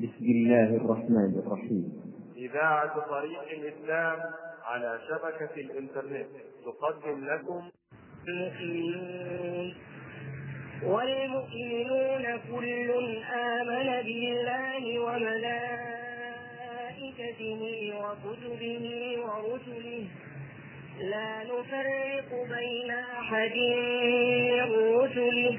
بسم الله الرحمن الرحيم. إذاعة طريق الإسلام على شبكة الإنترنت. تقدم لكم المؤمنون والمؤمنون كل آمن بالله وملائكته وكتبه ورسله. لا نفرق بين أحد من رسله.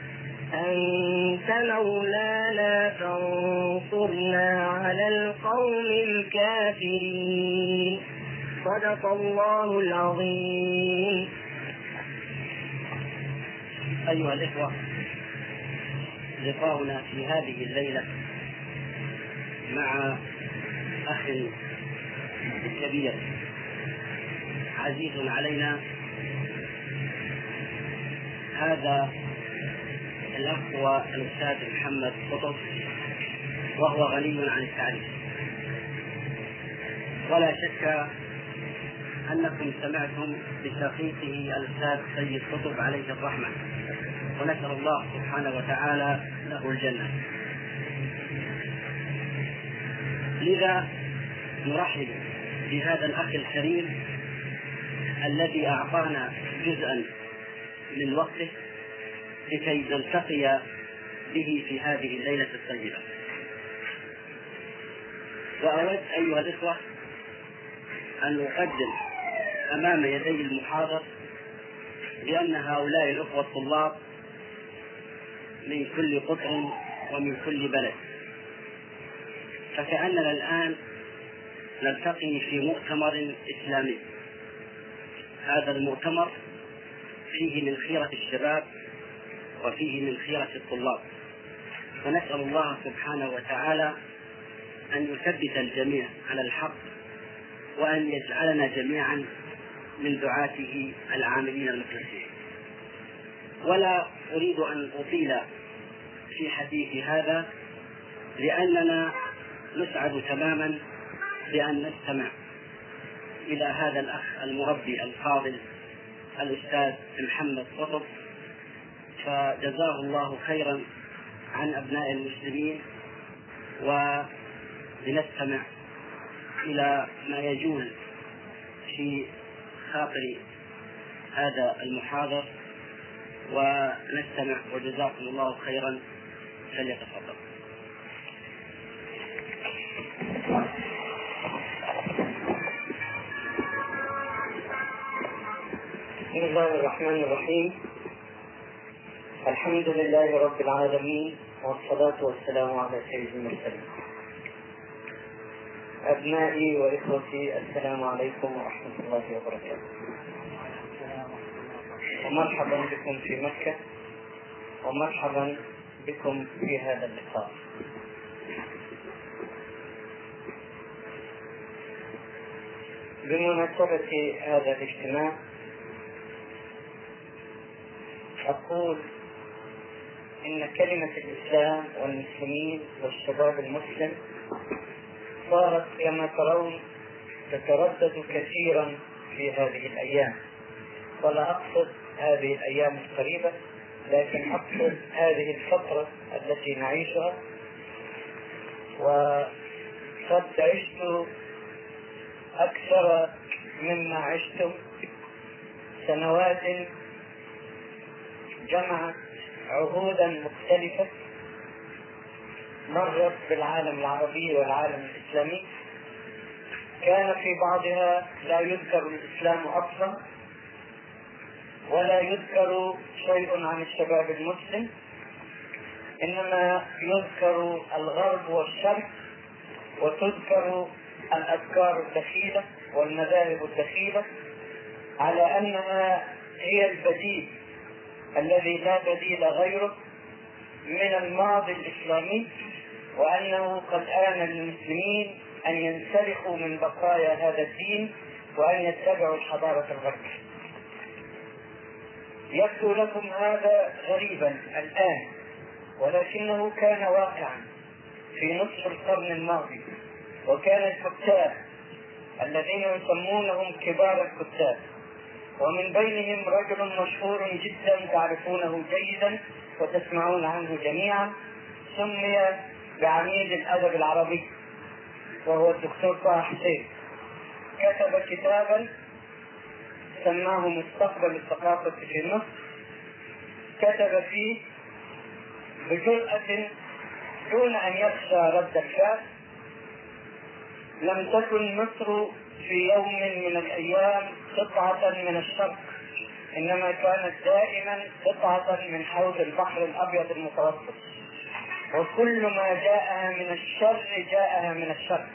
أنت مولانا فانصرنا على القوم الكافرين. صدق الله العظيم. أيها الإخوة لقاؤنا في هذه الليلة مع أخ كبير. عزيز علينا. هذا الأخ هو الأستاذ محمد قطب وهو غني عن التعريف. ولا شك أنكم سمعتم بشقيقه الأستاذ سيد قطب عليه الرحمة ونسأل الله سبحانه وتعالى له الجنة. لذا نرحب بهذا الأخ الكريم الذي أعطانا جزءا من وقته لكي نلتقي به في هذه الليلة الطيبة. وأود أيها الإخوة أن أقدم أمام يدي المحاضر بأن هؤلاء الأخوة الطلاب من كل قطر ومن كل بلد. فكأننا الآن نلتقي في مؤتمر إسلامي. هذا المؤتمر فيه من خيرة الشباب وفيه من خيرة الطلاب. ونسأل الله سبحانه وتعالى أن يثبت الجميع على الحق وأن يجعلنا جميعا من دعاته العاملين المخلصين. ولا أريد أن أطيل في حديث هذا لأننا نسعد تماما بأن نستمع إلى هذا الأخ المربي الفاضل الأستاذ محمد قطب فجزاه الله خيرا عن أبناء المسلمين ولنستمع إلى ما يجول في خاطر هذا المحاضر ونستمع وجزاكم الله خيرا فليتفضل. بسم الله الرحمن الرحيم. الحمد لله رب العالمين والصلاة والسلام على سيد المرسلين. أبنائي وإخوتي السلام عليكم ورحمة الله وبركاته. ومرحبا بكم في مكة ومرحبا بكم في هذا اللقاء. بمناسبة هذا الاجتماع أقول إن كلمة الإسلام والمسلمين والشباب المسلم صارت كما ترون تتردد كثيرا في هذه الأيام. ولا أقصد هذه الأيام القريبة لكن أقصد هذه الفترة التي نعيشها. وقد عشت أكثر مما عشتم سنوات جمعت عهودا مختلفة. مرت بالعالم العربي والعالم الإسلامي. كان في بعضها لا يذكر الإسلام أصلا ولا يذكر شيء عن الشباب المسلم إنما يذكر الغرب والشرق وتذكر الأفكار الدخيلة والمذاهب الدخيلة على أنها هي البديل الذي لا بديل غيره من الماضي الإسلامي وأنه قد آن للمسلمين أن ينسلخوا من بقايا هذا الدين وأن يتبعوا الحضارة الغربية. يبدو لكم هذا غريبا الآن ولكنه كان واقعا في نصف القرن الماضي وكان الكتاب الذين يسمونهم كبار الكتاب ومن بينهم رجل مشهور جدا تعرفونه جيدا وتسمعون عنه جميعا سمي بعميد الأدب العربي وهو الدكتور طه حسين. كتب كتابا سماه مستقبل الثقافة في مصر. كتب فيه بجرأة دون أن يخشى رد الفعل. لم تكن مصر في يوم من الأيام قطعة من الشرق إنما كانت دائما قطعة من حوض البحر الأبيض المتوسط. وكل ما جاءها من الشر جاءها من الشر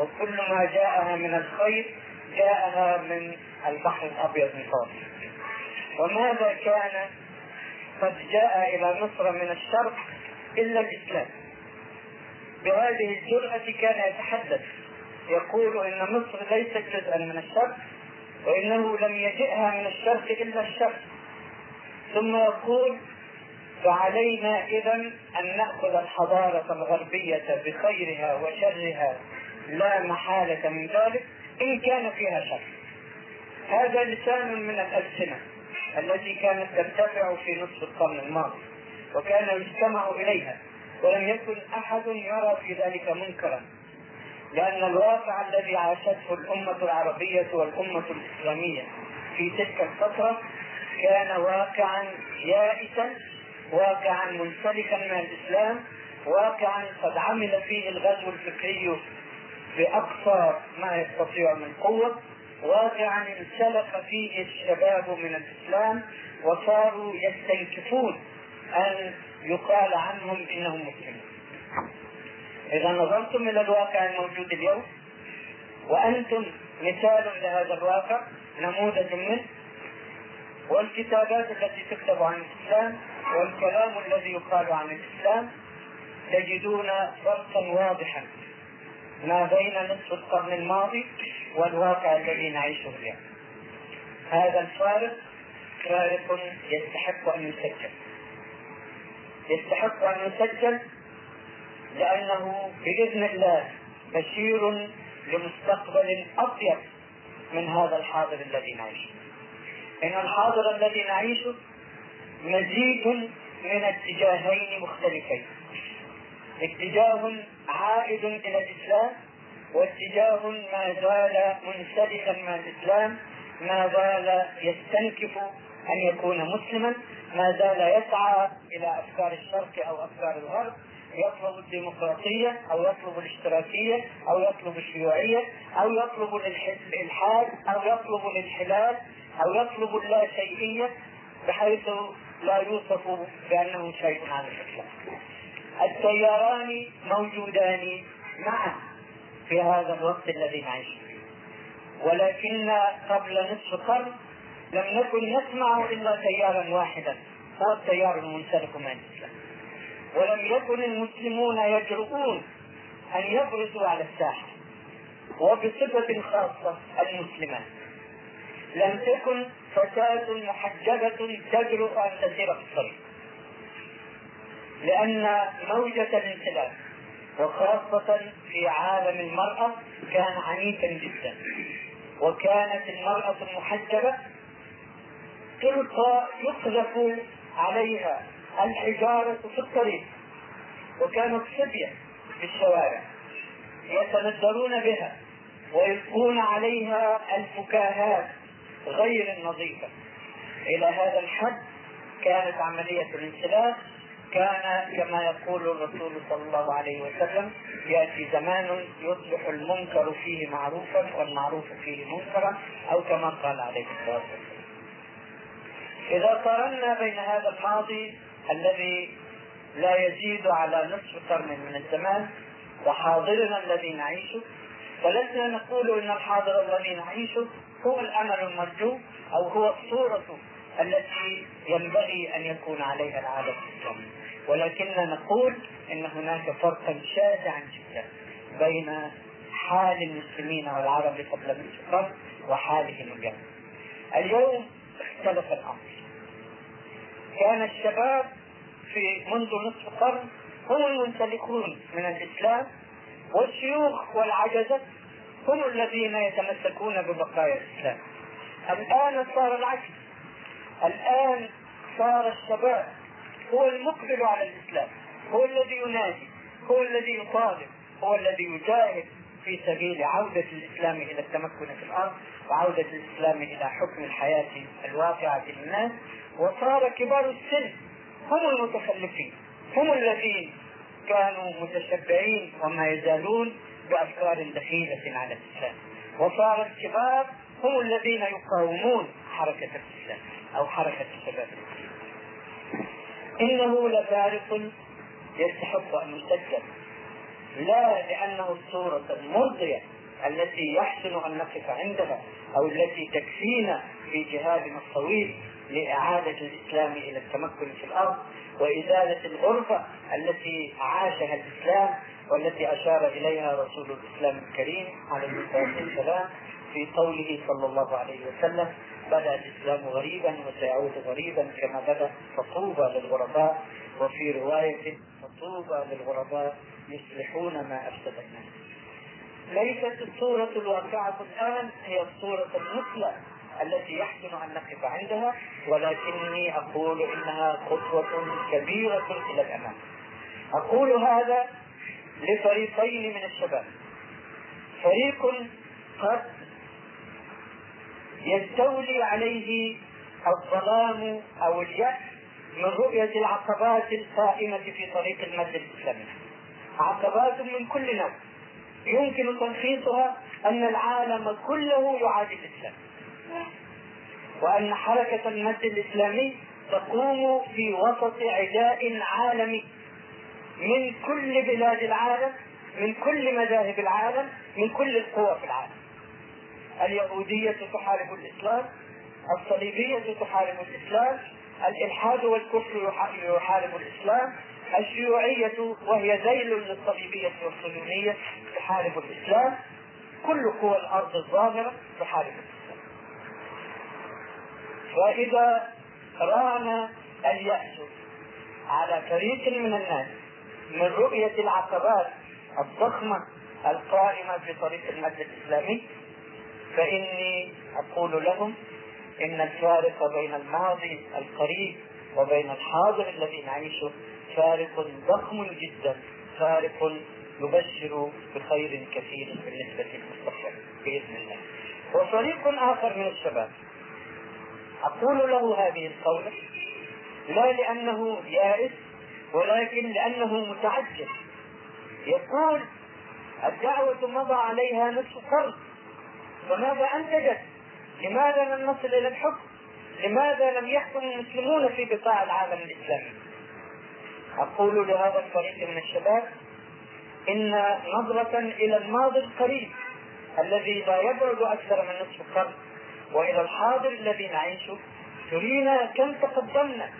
وكل ما جاءها من الخير جاءها من البحر الأبيض المتوسط. وماذا كان قد جاء إلى مصر من الشرق إلا الإسلام؟ بهذه الجرأة كان يتحدث. يقول إن مصر ليست جزءا من الشرق وإنه لم يجئها من الشرق إلا الشرق. ثم يقول فعلينا إذا أن نأخذ الحضارة الغربية بخيرها وشرها لا محالة من ذلك إن كان فيها شر. هذا لسان من الألسنة التي كانت ترتفع في نصف القرن الماضي وكان يستمع إليها ولم يكن أحد يرى في ذلك منكرا. لأن الواقع الذي عاشته الأمة العربية والأمة الإسلامية في تلك الفترة كان واقعا يائسا واقعا منسلخا من الإسلام واقعا قد عمل فيه الغزو الفكري بأقصى ما يستطيع من قوة واقعا انسلخ فيه الشباب من الإسلام وصاروا يستنكفون أن يقال عنهم إنهم مسلمون. إذا نظرتم إلى الواقع الموجود اليوم وأنتم مثال لهذا الواقع نموذج منه والكتابات التي تكتب عن الإسلام والكلام الذي يقال عن الإسلام تجدون فرقا واضحا ما بين نصف القرن الماضي والواقع الذي نعيشه اليوم. هذا الفارق فارق يستحق أن يسجل. يستحق أن يسجل لأنه بإذن الله بشير لمستقبل أطيب من هذا الحاضر الذي نعيشه. إن الحاضر الذي نعيشه مزيج من اتجاهين مختلفين اتجاه عائد إلى الإسلام واتجاه ما زال منسلخا من الإسلام ما زال يستنكف أن يكون مسلما ما زال يسعى إلى أفكار الشرق أو أفكار الغرب يطلب الديمقراطية أو يطلب الاشتراكية أو يطلب الشيوعية أو يطلب الإلحاد أو يطلب الإنحلال أو يطلب اللاشيئية بحيث لا يوصف بأنه شيء عن الإسلام التياران موجودان معا في هذا الوقت الذي نعيش فيه. ولكن قبل نصف قرن لم نكن نسمع إلا تيارا واحدا هو التيار المنسلخ من الاسلام ولم يكن المسلمون يجرؤون أن يبرزوا على الساحة وبصفة خاصة المسلمات. لم تكن فتاة محجبة تجرؤ أن تسير في الطريق. لأن موجة الانسلاخ وخاصة في عالم المرأة كان عنيفا جدا. وكانت المرأة المحجبة تلقى يقذف عليها الحجارة في الطريق وكانت صبية في الشوارع يتندرون بها ويلقون عليها الفكاهات غير النظيفة إلى هذا الحد كانت عملية الانسلاخ كان كما يقول الرسول صلى الله عليه وسلم يأتي زمان يصبح المنكر فيه معروفا والمعروف فيه منكرا أو كما قال عليه الصلاة والسلام. إذا قارنا بين هذا الماضي الذي لا يزيد على نصف قرن من الزمان وحاضرنا الذي نعيشه فلسنا نقول إن الحاضر الذي نعيشه هو الأمل المرجو أو هو الصورة التي ينبغي أن يكون عليها العالم الاسلامي ولكننا نقول إن هناك فرقا شاسعا جدا بين حال المسلمين والعرب قبل نصف قرن وحالهم اليوم. اليوم اختلف الأمر. كان الشباب في منذ نصف قرن هم المنسلكون من الإسلام والشيوخ والعجزة هم الذين يتمسكون ببقايا الإسلام. الآن صار العكس. الآن صار الشباب هو المقبل على الإسلام، هو الذي ينادي، هو الذي يطالب، هو الذي يجاهد في سبيل عودة الإسلام إلى التمكن في الأرض وعودة الإسلام إلى حكم الحياة الواقعة للناس وصار كبار السن هم المتخلفين. هم الذين كانوا متشبعين وما يزالون بأفكار دخيلة على الإسلام. وصار الكبار هم الذين يقاومون حركة الإسلام أو حركة الشباب. إنه لفارق يستحق أن يسجل. لا لأنه الصورة المرضية التي يحسن أن نقف عندها أو التي تكفينا في جهادنا الطويل لإعادة الإسلام إلى التمكن في الأرض وإزالة الغربة التي عاشها الإسلام والتي أشار إليها رسول الإسلام الكريم عليه الصلاة والسلام في قوله صلى الله عليه وسلم بدأ الإسلام غريبا وسيعود غريبا كما بدأ فطوبى للغرباء وفي رواية فطوبى للغرباء يصلحون ما افسد الناس. ليست الصورة الواقعة الآن هي الصورة المثلى التي يحسن أن نقف عندها ولكني أقول إنها خطوة كبيرة إلى الأمام. أقول هذا لفريقين من الشباب. فريق قد يستولي عليه الظلام أو اليأس من رؤية العقبات القائمة في طريق المد الإسلامي. عقبات من كل نوع يمكن تلخيصها أن العالم كله يعادي الإسلام. وأن حركة المد الإسلامي تقوم في وسط عداء عالمي من كل بلاد العالم من كل مذاهب العالم من كل القوى في العالم. اليهودية تحارب الإسلام الصليبية تحارب الإسلام الإلحاد والكفر يحارب الإسلام الشيوعية وهي ذيل للصليبية والصهيونية تحارب الإسلام كل قوى الأرض الظاهرة تحارب الإسلام. وإذا ران اليأس على فريق من الناس من رؤية العقبات الضخمة القائمة في طريق المد الإسلامي فإني أقول لهم إن الفارق بين الماضي القريب وبين الحاضر الذي نعيشه فارق ضخم جدا فارق يبشر بخير كثير بالنسبة للمستقبل بإذن الله. وفريق آخر من الشباب أقول له هذه القولة لا لأنه يائس ولكن لأنه متعجب يقول الدعوة مضى عليها نصف قرن وماذا أنتجت؟ لماذا لم نصل إلى الحكم؟ لماذا لم يحكم المسلمون في بقاع العالم الإسلامي؟ أقول لهذا الفريق من الشباب إن نظرة إلى الماضي القريب الذي لا يبعد أكثر من نصف قرن وإلى الحاضر الذي نعيشه ترينا كم تقدمنا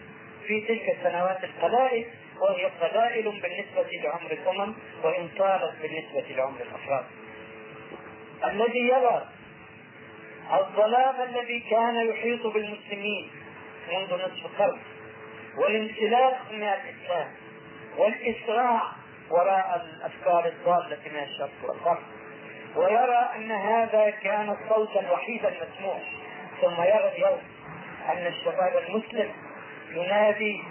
في تلك السنوات القلائل وهي قلائل بالنسبة لعمر الأمم وإن طالت بالنسبة لعمر الأفراد. الذي يرى الظلام الذي كان يحيط بالمسلمين منذ نصف قرن والانسلاخ من الإسلام والإسراع وراء الأفكار الضالة من الشرق والغرب. ويرى أن هذا كان الصوت الوحيد المسموع ثم يرى اليوم أن الشباب المسلم ينادي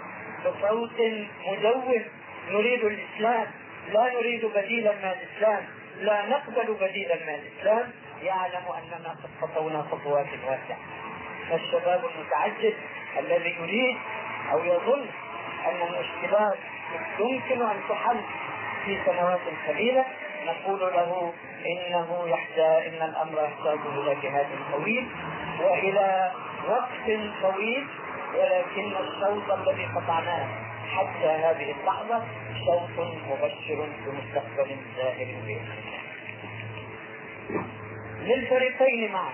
بصوت مدون نريد الإسلام لا نريد بديلا من الإسلام لا نقبل بديلا من الإسلام يعلم اننا قد خطونا خطوات واسعه الشباب المتعجب الذي يريد أو يظن أن المشكلات يمكن أن تحل في سنوات قليلة نقول له إنه يحتاج إن الأمر يحتاج إلى جهاد طويل وإلى وقت طويل ولكن الشوط الذي قطعناه حتى هذه اللحظة شوط مبشر بمستقبل زاهر الله. للفريقين معا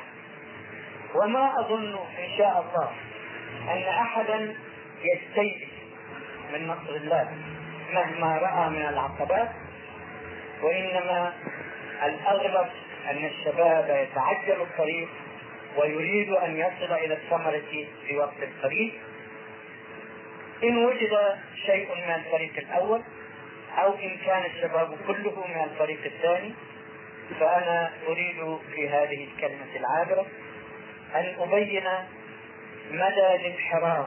وما أظن إن شاء الله أن أحدا يستيئس من نصر الله مهما رأى من العقبات وإنما الأغلب أن الشباب يتعجل الطريق ويريد أن يصل إلى الثمرة في وقت قريب إن وجد شيء من الفريق الأول أو إن كان الشباب كله من الفريق الثاني فأنا أريد في هذه الكلمة العابرة أن أبين مدى الانحراف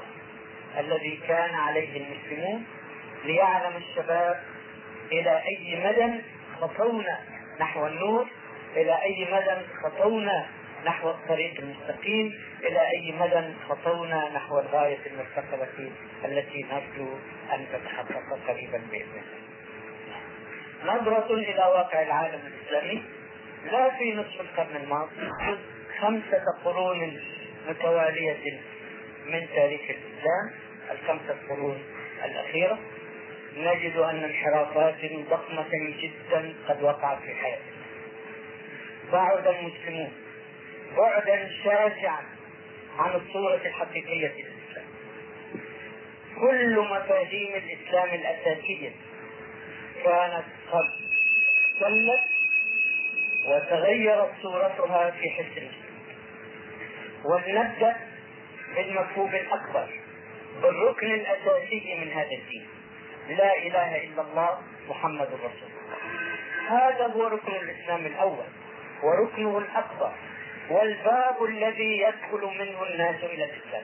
الذي كان عليه المسلمون ليعلم الشباب إلى أي مدى خطونا نحو النور إلى أي مدى خطونا نحو الطريق المستقيم إلى أي مدى خطونا نحو الغاية المرتقبة التي نرجو أن تتحقق قريبا بإذن الله. نظرة إلى واقع العالم الإسلامي لا في نصف القرن الماضي خمسة قرون متوالية من تاريخ الإسلام الخمسة قرون الأخيرة نجد أن انحرافات ضخمة جدا قد وقعت في حياتنا. بعد المسلمون بعدا شاسعا عن الصورة الحقيقية للإسلام كل مفاهيم الإسلام الأساسية كانت قد سلت وتغيرت صورتها في حس ولنبدأ بالمفهوم الأكبر بالركن الأساسي من هذا الدين. لا إله إلا الله محمد رسول الله هذا هو ركن الإسلام الأول وركنه الأكبر والباب الذي يدخل منه الناس إلى الإسلام.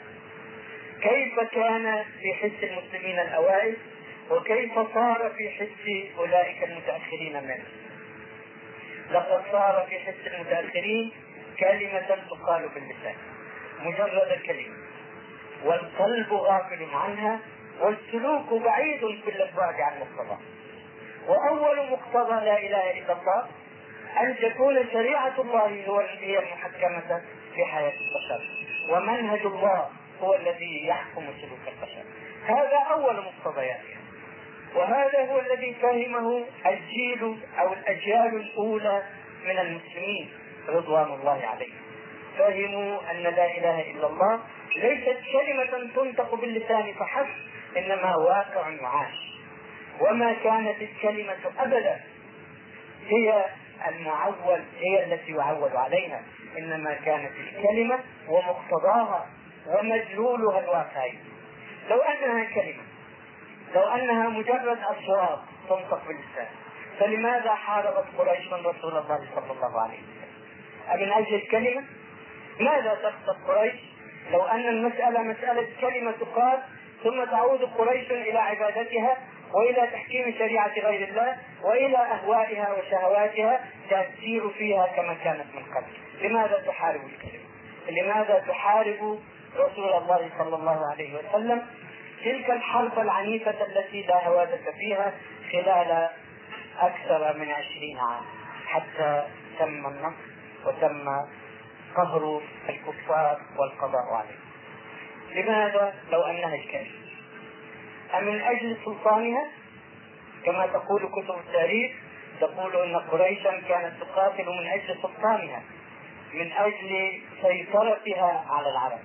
كيف كان في حس المسلمين الأوائل وكيف صار في حس أولئك المتأخرين منه؟ لقد صار في حس المتأخرين كلمة تقال باللسان مجرد كلمة والقلب غافل عنها والسلوك بعيد كل البعد عن مقتضاه وأول مقتضى لا إله إلا الله أن تكون شريعة الله هو هي المحكمة في حياة البشر. ومنهج الله هو الذي يحكم سلوك البشر. هذا أول مقتضياتها وهذا هو الذي فهمه الجيل أو الأجيال الأولى من المسلمين رضوان الله عليهم. فهموا أن لا إله إلا الله ليست كلمة تنطق باللسان فحسب إنما واقع يعاش وما كانت الكلمة أبدا هي المعول هي التي يعول عليها. إنما كانت الكلمة ومقتضاها ومدلولها الواقعي. لو أنها كلمة لو أنها مجرد اصوات تنطق باللسان. فلماذا حاربت قريش رسول الله صلى الله عليه وسلم؟ أمن أجل الكلمة؟ ماذا تقصد قريش؟ لو أن المسألة مسألة كلمة تقال ثم تعود قريش إلى عبادتها وإلى تحكيم شريعة غير الله وإلى أهوائها وشهواتها تسير فيها كما كانت من قبل. لماذا تحارب الكلمة؟ لماذا تحارب رسول الله صلى الله عليه وسلم تلك الحرب العنيفة التي لا هوادة فيها خلال أكثر من عشرين عام حتى تم النصر وتم قهر الكفار والقضاء عليهم؟ لماذا؟ لو أنها الكلمة أمن أجل سلطانها؟ كما تقول كتب التاريخ تقول أن قريشا كانت تقاتل من أجل سلطانها من أجل سيطرتها على العرب.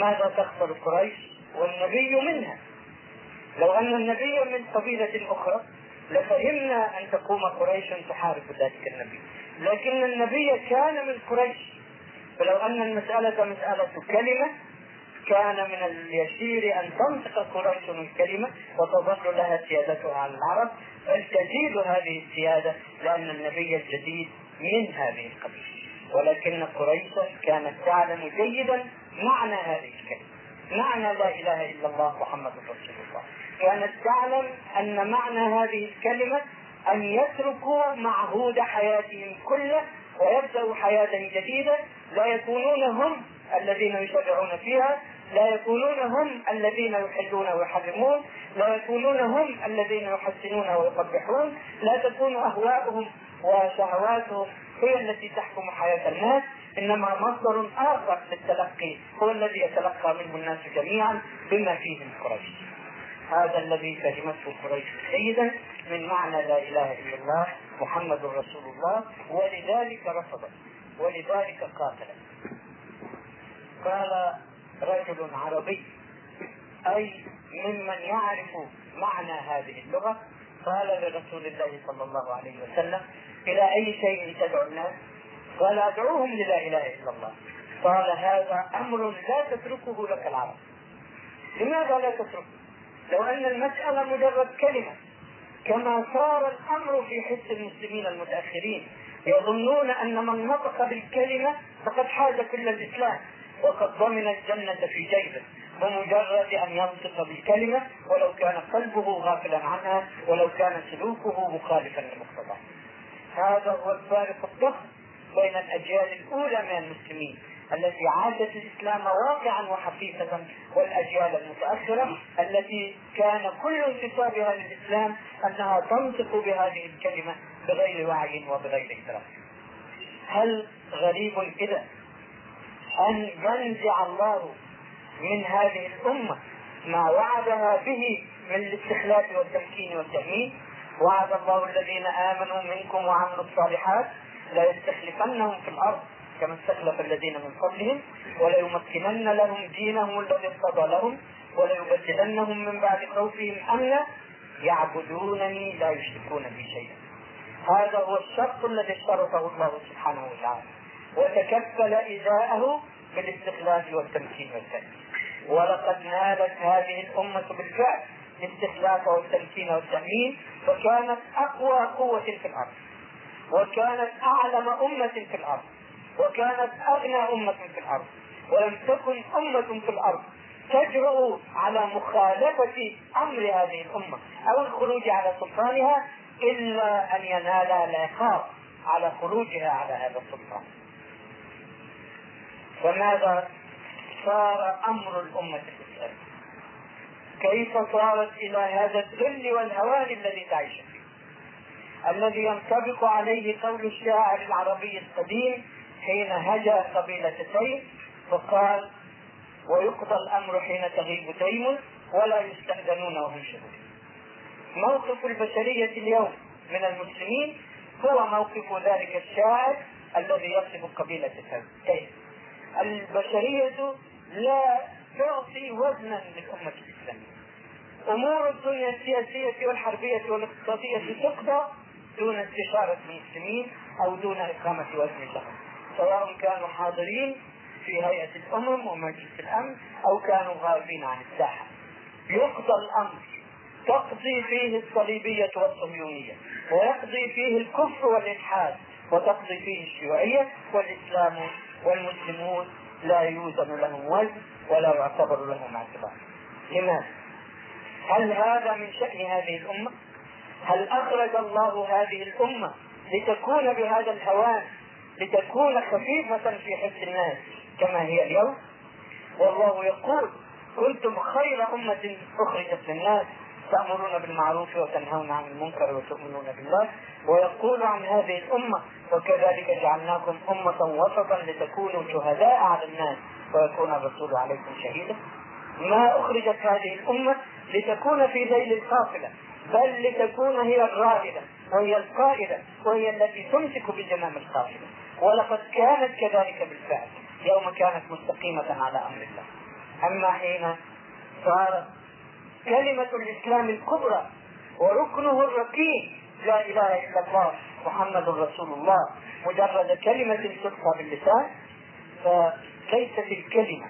ماذا تخسر قريش والنبي منها؟ لو أن النبي من قبيلة أخرى لفهمنا أن تقوم قريش تحارب ذلك النبي. لكن النبي كان من قريش. فلو أن المسألة مسألة كلمة كان من اليسير أن تنطق قريش الكلمة وتظل لها سيادتها على العرب بل تزيد هذه السيادة لأن النبي الجديد من هذه القبيلة. ولكن قريش كانت تعلم جيدا معنى هذه الكلمة. معنى لا إله إلا الله محمد رسول الله. كانت تعلم أن معنى هذه الكلمة أن يتركوا معهود حياتهم كله ويبدأوا حياة جديدة لا يكونون هم الذين يشرعون فيها لا يكونون هم الذين يحلون ويحرمون لا يكونون هم الذين يحسنون ويقبحون لا تكون أهواؤهم وشهواتهم هي التي تحكم حياة الناس إنما مصدر آخر للتلقي هو الذي يتلقى منه الناس جميعا بما فيهم قريش. هذا الذي فهمته قريش سيدا من معنى لا إله إلا الله محمد رسول الله ولذلك رفضت ولذلك قاتلت قال رجل عربي. أي ممن يعرف معنى هذه اللغة قال لرسول الله صلى الله عليه وسلم إلى أي شيء تدعو الناس؟ قال أدعوهم للا إله إلا الله. قال هذا أمر لا تتركه لك العرب. لماذا لا تتركه؟ لو أن المسألة مجرد كلمة. كما صار الأمر في حس المسلمين المتأخرين يظنون أن من نطق بالكلمة فقد حاز كل الإسلام. وقد ضمن الجنة في جيبه بمجرد أن ينطق بالكلمة ولو كان قلبه غافلا عنها ولو كان سلوكه مخالفا لمقتضاه. هذا هو الفارق الضخم بين الأجيال الأولى من المسلمين التي عاشت الإسلام واقعا وحقيقة والأجيال المتأخرة التي كان كل انتصابها للإسلام أنها تنطق بهذه الكلمة بغير وعي وبغير إدراك. هل غريب اذا أن ينزع الله من هذه الأمة ما وعدها به من الاستخلاف والتمكين والتأمين. وعد الله الذين آمنوا منكم وعملوا الصالحات ليستخلفنهم في الأرض كما استخلف الذين من قبلهم وليمكنن لهم دينهم الذي ارتضى لهم وليبدلنهم من بعد خوفهم أمنا. يعبدونني لا يشركون بي شيئا. هذا هو الشرط الذي اشترطه الله سبحانه وتعالى. وتكفل إزاءه بالاستخلاف والتمكين والتأمين ولقد نالت هذه الأمة بالفعل الاستخلاف والتمكين والتأمين وكانت أقوى قوة في الأرض. وكانت أعلم أمة في الأرض. وكانت أغنى أمة في الأرض. ولم تكن أمة في الأرض تجرؤ على مخالفة أمر هذه الأمة أو الخروج على سلطانها إلا أن ينال العقاب على خروجها على هذا السلطان. وماذا صار أمر الأمة الإسلامية كيف صارت إلى هذا الذل والهوان الذي تعيش فيه؟ الذي ينطبق عليه قول الشاعر العربي القديم حين هجا قبيلة تيم وقال ويقضى الأمر حين تغيب تيم ولا يستأذنون وهم شهود موقف البشرية اليوم من المسلمين هو موقف ذلك الشاعر الذي يصف قبيلة تيم البشرية لا تعطي وزنا للأمة الإسلامية أمور الدنيا السياسية والحربية والاقتصادية تقضى دون استشارة المسلمين أو دون إقامة وزن لهم سواء كانوا حاضرين في هيئة الأمم ومجلس الأمن أو كانوا غائبين عن الساحة. يقضى الأمر تقضي فيه الصليبية والصهيونية ويقضي فيه الكفر والإلحاد وتقضي فيه الشيوعية والإسلام والمسلمون لا يوزن لهم وزن ولا يعتبر لهم اعتبار لماذا؟ هل هذا من شأن هذه الأمة؟ هل أخرج الله هذه الأمة لتكون بهذا الهوان لتكون خفيفة في حس الناس كما هي اليوم والله يقول كنتم خير أمة أخرجت للناس تأمرون بالمعروف وتنهون عن المنكر وتؤمنون بالله ويقول عن هذه الأمة وكذلك جعلناكم أمة وسطا لتكونوا شهداء على الناس ويكون الرسول عليكم شهيدا. ما أخرجت هذه الأمة لتكون في ذيل القافلة بل لتكون هي الرائدة وهي القائدة وهي التي تمسك بزمام القافلة ولقد كانت كذلك بالفعل يوم كانت مستقيمة على أمر الله. أما حين صارت كلمة الإسلام الكبرى وركنه الركين لا إله إلا الله. محمد رسول الله مجرد كلمة تلقى باللسان فليست الكلمة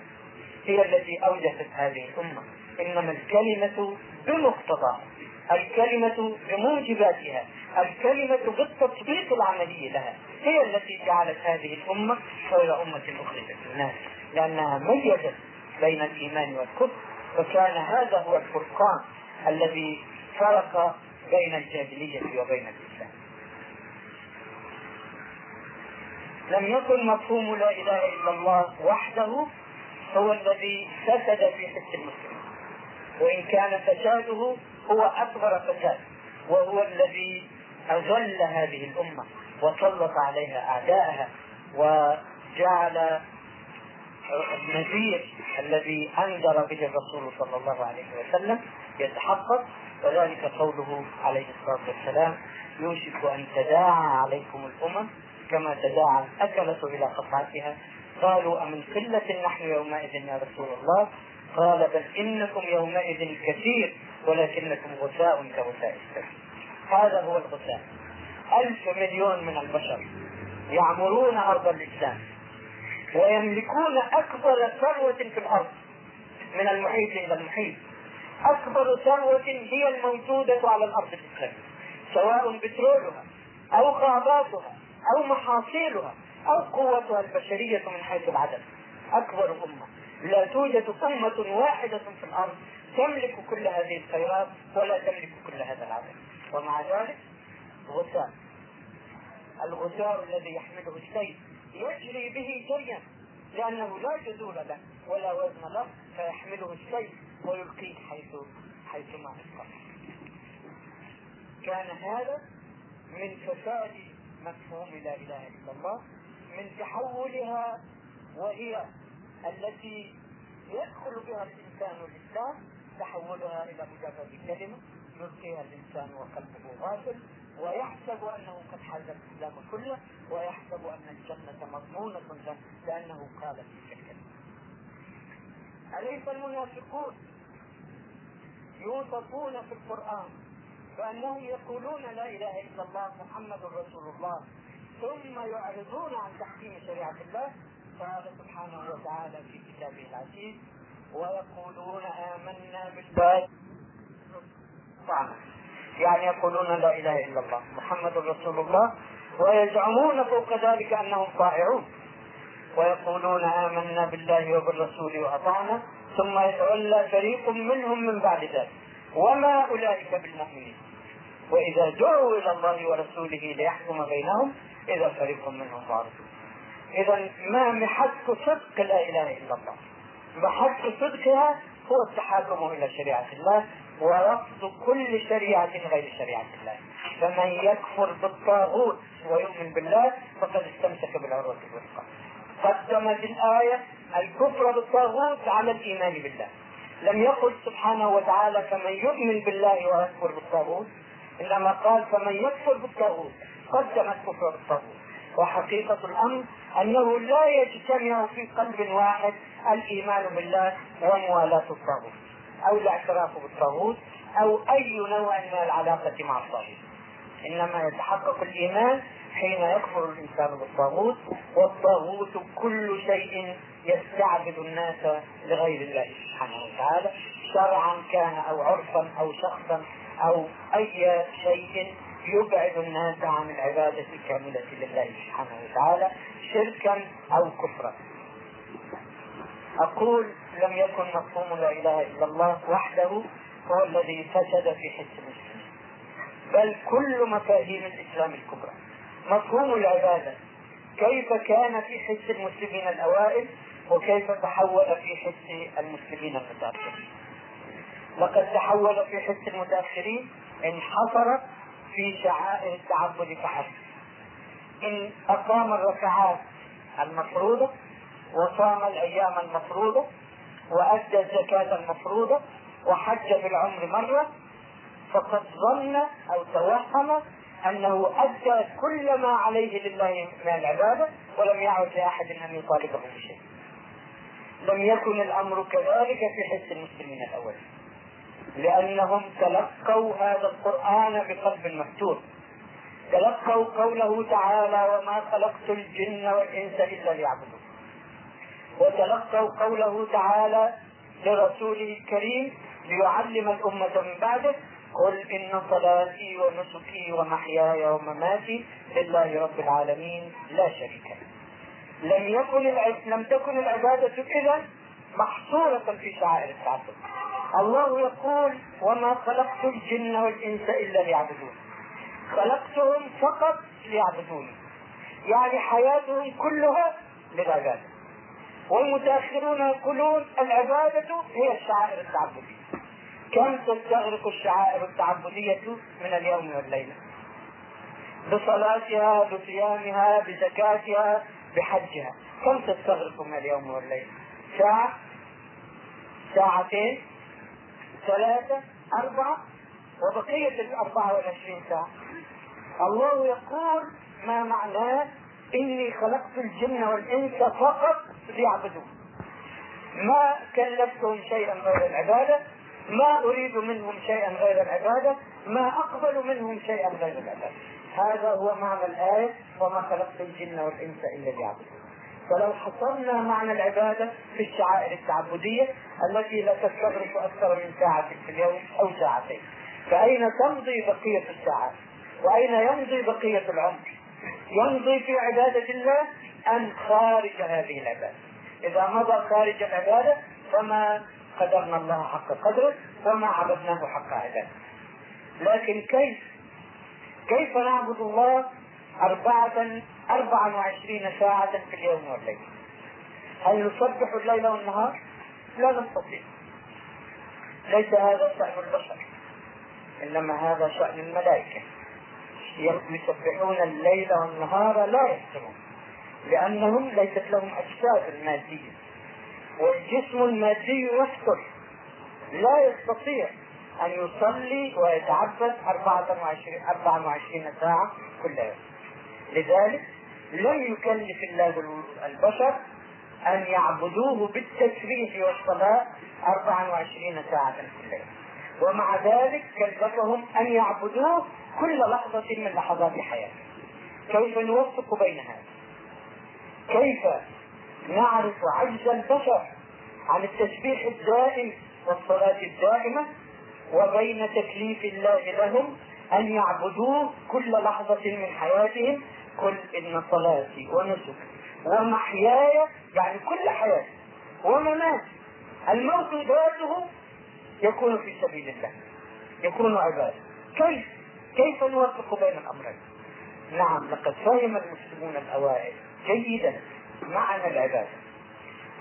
هي التي أوجدت هذه الأمة. إنما الكلمة بمقتضاها الكلمة بموجباتها الكلمة بالتطبيق العملي لها هي التي جعلت هذه الأمة خير أمة أخرجت للناس لأنها ميزت بين الإيمان والكفر فكان هذا هو الفرقان الذي فرق بين الجاهلية وبين الإسلام. لم يكن مفهوم لا إله إلا الله وحده هو الذي فسد في حس المسلمين. وإن كان فساده هو أكبر فساد وهو الذي أذل هذه الأمة وسلط عليها أعداءها وجعل النذير الذي أنذر به الرسول صلى الله عليه وسلم يتحقق وذلك قوله عليه الصلاة والسلام يوشك أن تداعى عليكم الأمم كما تداعى الاكله إلى قطعتها قالوا أمن قلة نحن يومئذ يا رسول الله؟ قال بل إنكم يومئذ كثير ولكنكم غثاء كغثاء السيل هذا هو الغثاء. ألف مليون من البشر يعمرون أرض الإسلام ويملكون أكبر ثروة في الأرض من المحيط إلى المحيط. أكبر ثروة هي الموجودة على الأرض الإسلامية سواء بترولها أو غاباتها أو محاصيلها أو قوتها البشرية من حيث العدد. أكبر أمة لا توجد أمة واحدة في الأرض تملك كل هذه الخيرات ولا تملك كل هذا العدد. ومع ذلك غثاء الغثاء الذي يحمله السيف يجري به جريا لأنه لا جذور له ولا وزن له فيحمله السيف ويلقيه حيث حيثما أسقط كان هذا من فساد مفهوم لا إله إلا الله من تحولها وهي التي يدخل بها الإنسان الإسلام تحولها إلى مجرد كلمة يلقيها الإنسان وقلبه غافل ويحسب أنه قد حاز الإسلام كله ويحسب أن الجنة مضمونة له لأنه قال تلك الكلمة. أليس المنافقون يوصفون في القرآن بانهم يقولون لا إله إلا الله محمد رسول الله. ثم يعرضون عن تحكيم شريعة الله قال سبحانه وتعالى في كتابه العزيز ويقولون آمنا بالله. يعني يقولون لا إله إلا الله محمد رسول الله ويزعمون فوق ذلك أنهم طائعون. ويقولون آمنا بالله وبالرسول وأطعنا ثم يتولى فريق منهم من بعد ذلك. وما أولئك بالمؤمنين. وإذا دعوا إلى الله ورسوله ليحكم بينهم إذا فريق منهم معرضون إذا ما محك صدق لا إله إلا الله. محك صدقها هو التحاكم إلى شريعة الله ورفض كل شريعة غير شريعة الله. فمن يكفر بالطاغوت ويؤمن بالله فقد استمسك بالعروة الوثقى. قدمت الآية الكفر بالطاغوت على الإيمان بالله. لم يقل سبحانه وتعالى فمن يؤمن بالله ويكفر بالطاغوت إنما قال فمن يكفر بالطاغوت قدمت كفر بالطاغوت. وحقيقة الأمر أنه لا يجتمع في قلب واحد الإيمان بالله وموالاة الطاغوت أو الاعتراف بالطاغوت أو أي نوع من العلاقة مع الطاغوت. إنما يتحقق الإيمان حين يكفر الإنسان بالطاغوت والطاغوت كل شيء يستعبد الناس لغير الله سبحانه وتعالى شرعا كان أو عرفا أو شخصا أو أي شيء يبعد الناس عن العبادة الكاملة لله سبحانه وتعالى شركا أو كفرا. أقول لم يكن مفهوم لا إله إلا الله وحده هو الذي فسد في حس المسلمين. بل كل مفاهيم الإسلام الكبرى. مفهوم العبادة. كيف كان في حس المسلمين الأوائل وكيف تحول في حس المسلمين المتأخرين؟ لقد تحول في حس المتأخرين انحصر في شعائر التعبد فحسب. إن أقام الركعات المفروضة وصام الأيام المفروضة وأدى الزكاة المفروضة وحج في العمر مرة فقد ظن أو توهم أنه أدى كل ما عليه لله من العبادة ولم يعد لأحد أن يطالبه بشيء. لم يكن الأمر كذلك في حس المسلمين الأول. لأنهم تلقوا هذا القرآن بقلب مفتوح تلقوا قوله تعالى وما خلقت الجن والإنس إلا ليعبدون. وتلقوا قوله تعالى لرسوله الكريم ليعلم الأمة من بعده قل إن صلاتي ونسكي ومحياي ومماتي لله رب العالمين لا شريك له. لم يكن لم تكن العبادة إذا محصورة في شعائر التعبد. الله يقول وما خلقت الجن والإنس إلا ليعبدون. خلقتهم فقط ليعبدوني. يعني حياتهم كلها للعبادة. والمتأخرون يقولون العبادة هي الشعائر التعبديه كم تستغرق الشعائر التعبدية من اليوم والليلة. بصلاتها بصيامها بزكاتها بحجها. كم تستغرق من اليوم والليلة. ساعة ساعتين ثلاثة أربعة وبقية الأربعة والعشرين ساعة. الله يقول ما معناه إني خلقت الجن والإنس فقط ليعبدون. ما كلفتهم شيئا غير العبادة. ما أريد منهم شيئا غير العبادة ما أقبل منهم شيئا غير العبادة. هذا هو معنى الآية وما خلقت الجن والإنس إلا ليعبدون. فلو حصرنا معنى العبادة في الشعائر التعبدية التي لا تستغرق أكثر من ساعة في اليوم أو ساعتين. فأين تمضي بقية الساعات؟ وأين يمضي بقية العمر؟ يمضي في عبادة الله أم خارج هذه العبادة؟ إذا مضى خارج العبادة فما قدرنا الله حق قدره وما عبدناه حق عباده. لكن كيف؟ كيف نعبد الله أربعة أربعة وعشرين ساعة في اليوم والليل؟ هل نسبح الليل والنهار؟ لا نستطيع. ليس هذا شأن البشر إنما هذا شأن الملائكة. يسبحون الليل والنهار لا يفترون لأنهم ليست لهم أجساد مادية. والجسم المادي يفتر لا يستطيع أن يصلي ويتعبد 24 24 ساعة كل يوم. لذلك لم يكلف الله البشر أن يعبدوه بالتسبيح والصلاة 24 ساعة كل يوم. ومع ذلك كلفهم أن يعبدوه كل لحظة من لحظات حياته كيف نوفق بين هذا؟ كيف نعرف عجز البشر عن التسبيح الدائم والصلاة الدائمة وبين تكليف الله لهم أن يعبدوه كل لحظة من حياتهم قل إن صلاتي ونسكي ومحياي يعني كل حياتي ومماتي. الموت ذاته يكون في سبيل الله يكون عبادة. كيف؟ كيف نوفق بين الأمرين؟ نعم لقد فهم المسلمون الأوائل جيدا معنى العبادة.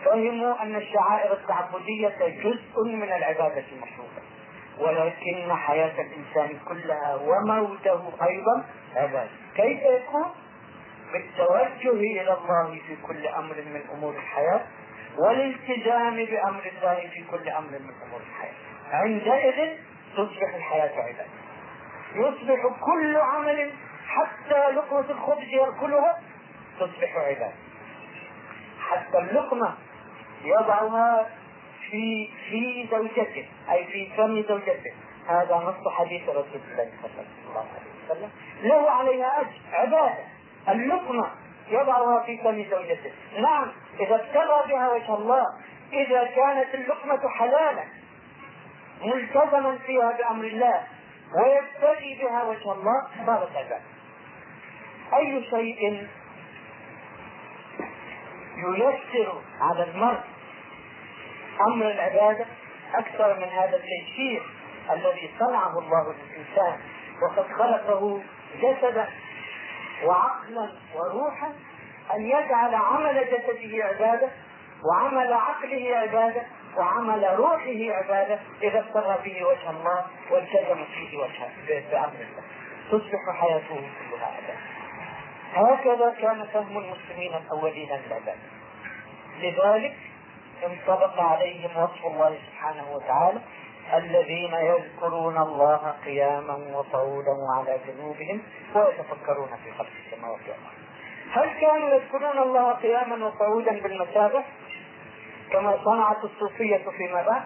فهموا أن الشعائر التعبدية جزء من العبادة المشروطة ولكن حياة الإنسان كلها وموته أيضا عبادة. كيف يكون؟ بالتوجه إلى الله في كل أمر من أمور الحياة والالتزام بأمر الله في كل أمر من أمور الحياة. عندئذ تصبح الحياة عبادة. يصبح كل عمل حتى لقمة الخبز يأكلها تصبح عبادة. حتى اللقمة يضعها في في زوجته أي في فم زوجته. هذا نص حديث رسول الله صلى الله عليه وسلم. له عليها أجر عبادة. اللقمة يضعها في فم زوجته. نعم إذا ابتغى بها وجه الله إذا كانت اللقمة حلالا ملتزما فيها بأمر الله ويبتغي بها وجه الله صارت عبادة أي شيء ييسر على المرء أمر العبادة أكثر من هذا التيسير الذي صنعه الله للإنسان. وقد خلقه جسدا وعقلا وروحا أن يجعل عمل جسده عبادة وعمل عقله عبادة وعمل روحه عبادة إذا ابتغى به وجه الله والتزم فيه وجه بأمر الله. تصبح حياته كلها عبادة. هكذا كان فهم المسلمين الأولين للعبادة لذلك انطبق عليهم وصف الله سبحانه وتعالى الذين يذكرون الله قياما وقعودا وعلى جنوبهم ويتفكرون في خلق السماوات والأرض. هل كانوا يذكرون الله قياما وقعودا بالمسابح كما صنعت الصوفية فيما بعد؟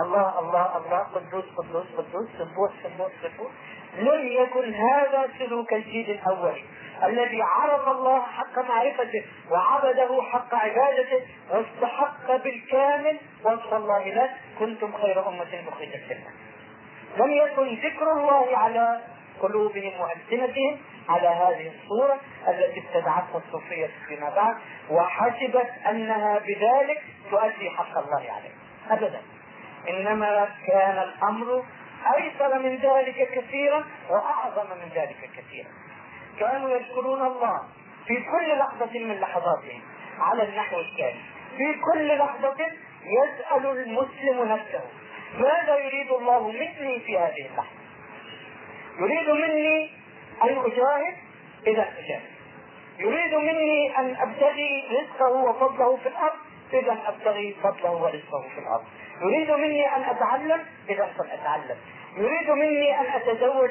الله الله الله قدوس قدوس قدوس سبوح سبوح سبوح لم يكن هذا سلوك الجيل الأول الذي عرف الله حق معرفته وعبده حق عبادته واستحق بالكامل وصف الله له. كنتم خير أمة مخرجة للناس لم يكن ذكر الله على قلوبهم وألسنتهم على هذه الصورة التي ابتدعتها الصوفية فيما بعد وحسبت أنها بذلك تؤدي حق الله عليه أبدا. إنما كان الأمر أيسر من ذلك كثيرا وأعظم من ذلك كثيرا. كانوا يذكرون الله في كل لحظة من لحظاتهم على النحو التالي في كل لحظة يسأل المسلم نفسه ماذا يريد الله مني في هذه اللحظة؟ يريد مني أن أجاهد؟ إذا أجاهد. يريد مني أن أبتغي رزقه وفضله في الأرض؟ إذا أبتغي فضله ورزقه في الأرض. يريد مني أن أتعلم؟ إذا فلأتعلم يريد مني أن أتزوج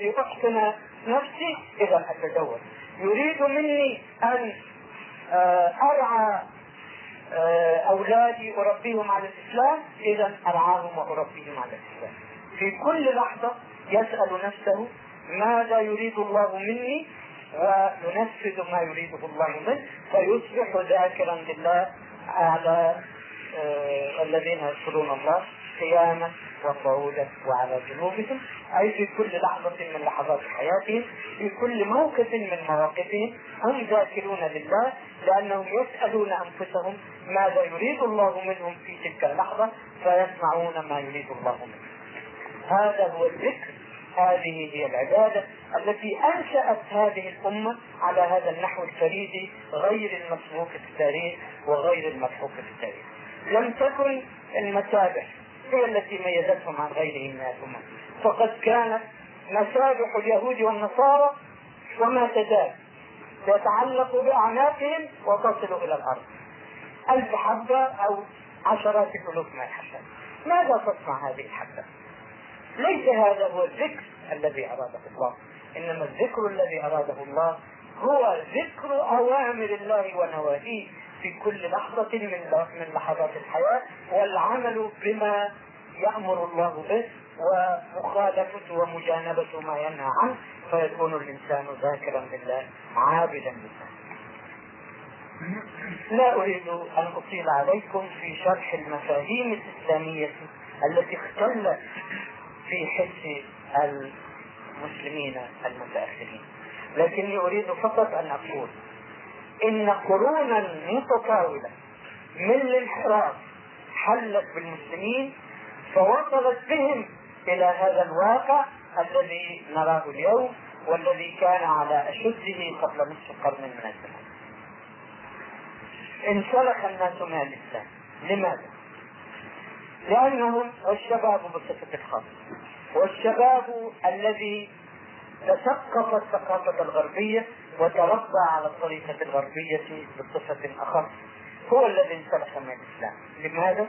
لأحسن نفسي إذا أتزوج. يريد مني أن آه، أرعى آه، أولادي أربيهم على الإسلام إذا أرعاهم وأربيهم على الإسلام. في كل لحظة يسأل نفسه ماذا يريد الله مني؟ وينفذ ما يريده الله منه فيصبح ذاكرا لله على آه الذين يذكرون الله قياما وقعودا وعلى جنوبهم أي في كل لحظة من لحظات حياتهم في كل موقف من مواقفهم هم ذاكرون لله لأنهم يسألون أنفسهم ماذا يريد الله منهم في تلك اللحظة فيسمعون ما يريد الله منهم. هذا هو الذكر هذه هي العبادة التي أنشأت هذه الأمة على هذا النحو الفريد غير المسبوق في التاريخ وغير المسبوق في التاريخ. لم تكن المسابح هي التي ميزتهم عن غيرهم من الأمم فقد كانت مسابح اليهود والنصارى وما تزال تتعلق بأعناقهم وتصل إلى الأرض. ألف حبة أو عشرات الألوف من الحبات ماذا تصنع هذه الحبة؟ ليس هذا هو الذكر الذي أراده الله. إنما الذكر الذي أراده الله هو ذكر أوامر الله ونواهيه. في كل لحظة من من لحظات الحياة والعمل بما يأمر الله به ومخالفة ومجانبة ما ينهى عنه فيكون الإنسان ذاكرا لله عابدا لله. لا أريد أن أطيل عليكم في شرح المفاهيم الإسلامية التي اختلت في حس المسلمين المتأخرين لكني أريد فقط أن أقول إن قرونا متطاولة من الانحراف حلت بالمسلمين فوصلت بهم إلى هذا الواقع الذي نراه اليوم والذي كان على أشده قبل نصف قرن من الزمان انسلخ الناس من الإسلام. لماذا؟ لأنهم والشباب بصفة خاصة. والشباب الذي تثقف الثقافة الغربية وتربى على الطريقة الغربية بصفة أخص هو الذي انسلخ من الإسلام لماذا؟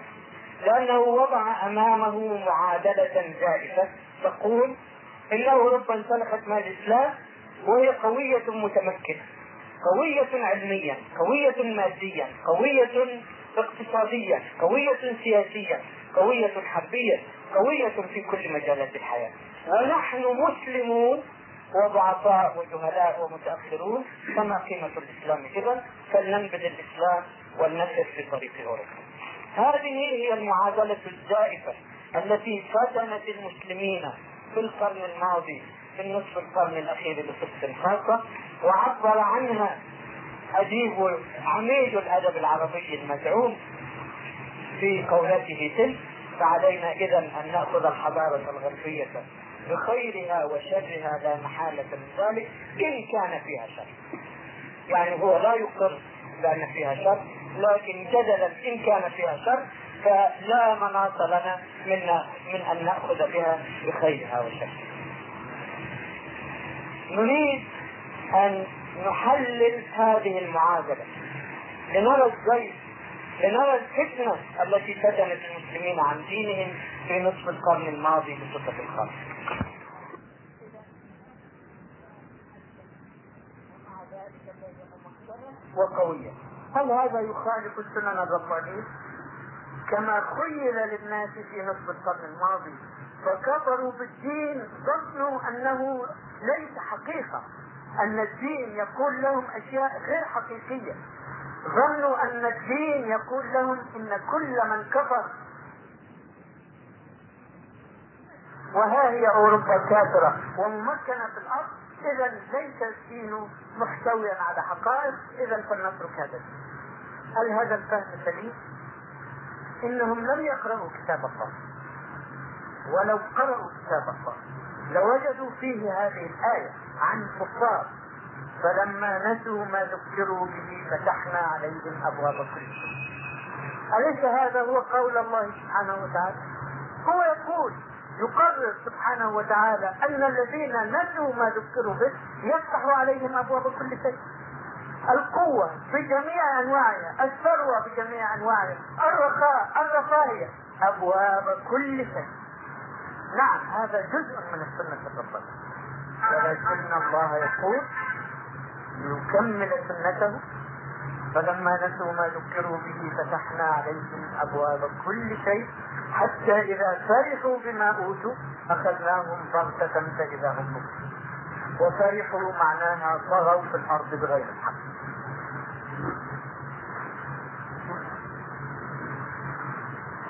لأنه وضع أمامه معادلة زائفة تقول إن أوروبا انسلخت من الإسلام وهي قوية متمكنة قوية علميا قوية ماديا قوية اقتصاديا قوية سياسيا قوية حربيا قوية في كل مجالات الحياة ونحن مسلمون وضعفاء وجهلاء ومتأخرون فما قيمة الإسلام إذا فلننبذ الإسلام ولنسر في طريق أوروبا هذه هي المعادلة الزائفة التي فتنت المسلمين في القرن الماضي في النصف القرن الأخير بصفة خاصة وعبر عنها أديب عميد الأدب العربي المزعوم في قولته تلك فعلينا اذا أن نأخذ الحضارة الغربية. بخيرها وشرها لا محالة من ذلك إن كان فيها شر. يعني هو لا يقر بأن فيها شر لكن جدلا إن كان فيها شر فلا مناص لنا من من أن نأخذ بها بخيرها وشرها. نريد أن نحلل هذه المعادلة لنرى الزيت لنرى الفتنة التي فتنت المسلمين عن دينهم في نصف القرن الماضي بصفة الخاصة. وقوية هل هذا يخالف السنن الربانية؟ كما خيل للناس في نصف القرن الماضي فكفروا بالدين ظنوا أنه ليس حقيقة أن الدين يقول لهم أشياء غير حقيقية ظنوا أن الدين يقول لهم إن كل من كفر وها هي أوروبا كافره وممكنه في الأرض. اذا ليس الدين محتويا على حقائق. اذا فلنترك هذا هل هذا الفهم سليم؟ إنهم لم يقرأوا كتاب الله. ولو قرأوا كتاب الله لوجدوا فيه هذه الآية عن الكفار. فلما نسوا ما ذكروا به فتحنا عليهم أبواب كل أليس هذا هو قول الله سبحانه وتعالى؟ هو يقول يقرر سبحانه وتعالى أن الذين نسوا ما ذكروا به يفتح عليهم أبواب كل شيء. القوة بجميع أنواعها الثروة بجميع أنواعها الرخاء الرفاهية أبواب كل شيء. نعم هذا جزء من السنة الربانية ولكن الله يقول ليكمل سنته. فلما نسوا ما ذكروا به فتحنا عليهم أبواب كل شيء. حتى إذا فرحوا بما أوتوا أخذناهم بغتة فإذا هم مبلسون وفرحوا معناها طغوا في الأرض بغير الحق.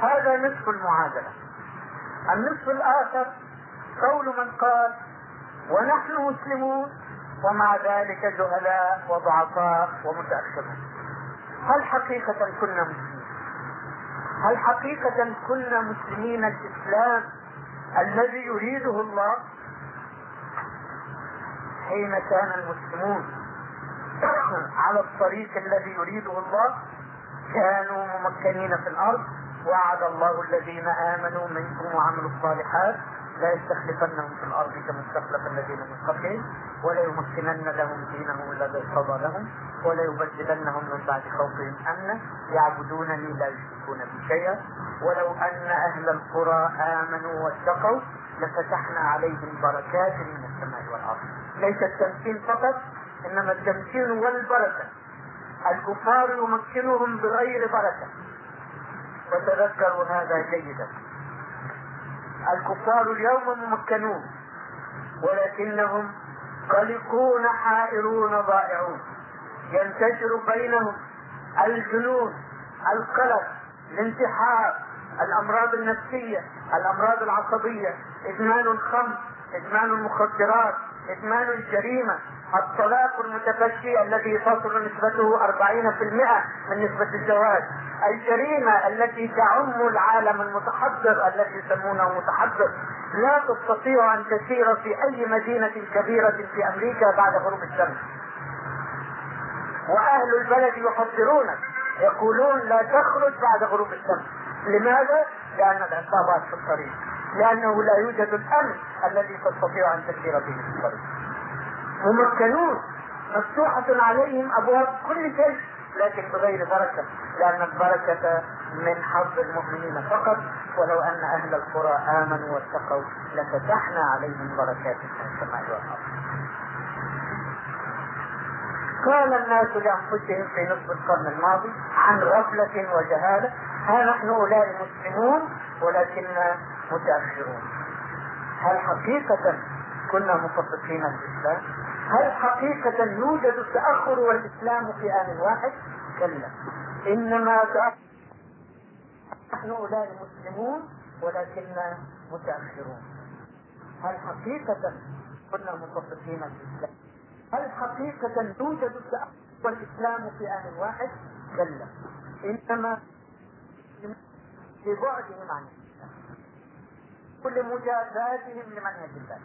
هذا نصف المعادلة. النصف الآخر قول من قال ونحن مسلمون ومع ذلك جهلاء وضعفاء ومتأخرون. هل حقيقة كنا مسلمين هل حقيقة كنا مسلمين الإسلام الذي يريده الله حين كان المسلمون على الطريق الذي يريده الله كانوا ممكنين في الأرض وعد الله الذين آمنوا منكم وعملوا الصالحات لا يستخلفنهم في الأرض كما استخلف الذين من قبلهم ولا يمكنن لهم دينهم الذي ارتضى لهم ولا يبدلنهم من بعد خوفهم امنا يعبدونني لا يشركون بي شيئا. ولو أن أهل القرى آمنوا واتقوا لفتحنا عليهم بركات من السماء والأرض. ليس التمكين فقط إنما التمكين والبركة. الكفار يمكنهم بغير بركة. وتذكروا هذا جيدا. الكفار اليوم ممكنون ولكنهم قلقون حائرون ضائعون. ينتشر بينهم الجنون القلق الانتحار الأمراض النفسية الأمراض العصبية إدمان الخمر إدمان المخدرات إدمان الجريمة. الطلاق المتفشي الذي تصل نسبته 40% من نسبة الزواج الجريمة التي تعم العالم المتحضر الذي يسمونه متحضر لا تستطيع أن تسير في أي مدينة كبيرة في أمريكا بعد غروب الشمس. وأهل البلد يحذرونك يقولون لا تخرج بعد غروب الشمس. لماذا؟ لأن العصابات في الطريق. لأنه لا يوجد الأمن الذي تستطيع أن تسير به في الطريق. ممكنون مفتوحة عليهم أبواب كل شيء لكن بغير بركة لأن البركة من حظ المؤمنين فقط. ولو أن أهل القرى آمنوا واتقوا لفتحنا عليهم بركات من السماء والأرض. قال الناس لأنفسهم في نصف القرن الماضي عن غفلة وجهالة ها نحن أولئك مسلمون ولكننا متأخرون. هل حقيقة كنا مصدقين الإسلام؟ هل حقيقة يوجد التأخر والإسلام في آن واحد؟ كلا إنما نحن أولئك مسلمون ولكننا متأخرون هل حقيقة كنا مصدقين الإسلام؟ هل حقيقة يوجد التأخر والإسلام في آن واحد؟ كلا إنما في بعدهم عن الإسلام كل مجازاتهم لمنهج الله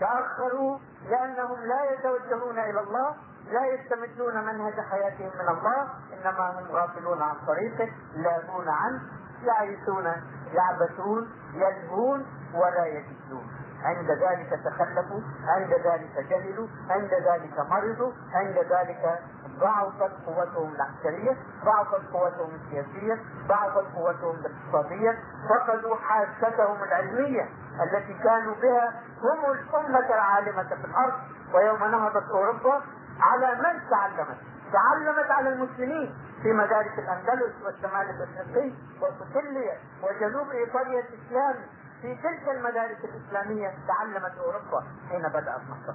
تأخروا لأنهم لا يتوجهون إلى الله لا يستمدون منهج حياتهم من الله إنما هم غافلون عن طريقه لاهون عنه يعيشون يعبثون يلهون ولا يجدون. عند ذلك تخلفوا عند ذلك جهلوا عند ذلك مرضوا عند ذلك ضعفت قوتهم العسكرية ضعفت قوتهم السياسية ضعفت قوتهم الاقتصادية فقدوا حاستهم العلمية التي كانوا بها هم الأمة العالمة في الأرض ويوم نهضت أوروبا على من تعلمت؟ تعلمت على المسلمين في مدارس الأندلس والشمال الأفريقي وسيسيليا وجنوب إيطاليا الإسلامي في تلك المدارس الإسلامية تعلمت أوروبا حين بدأت مصر.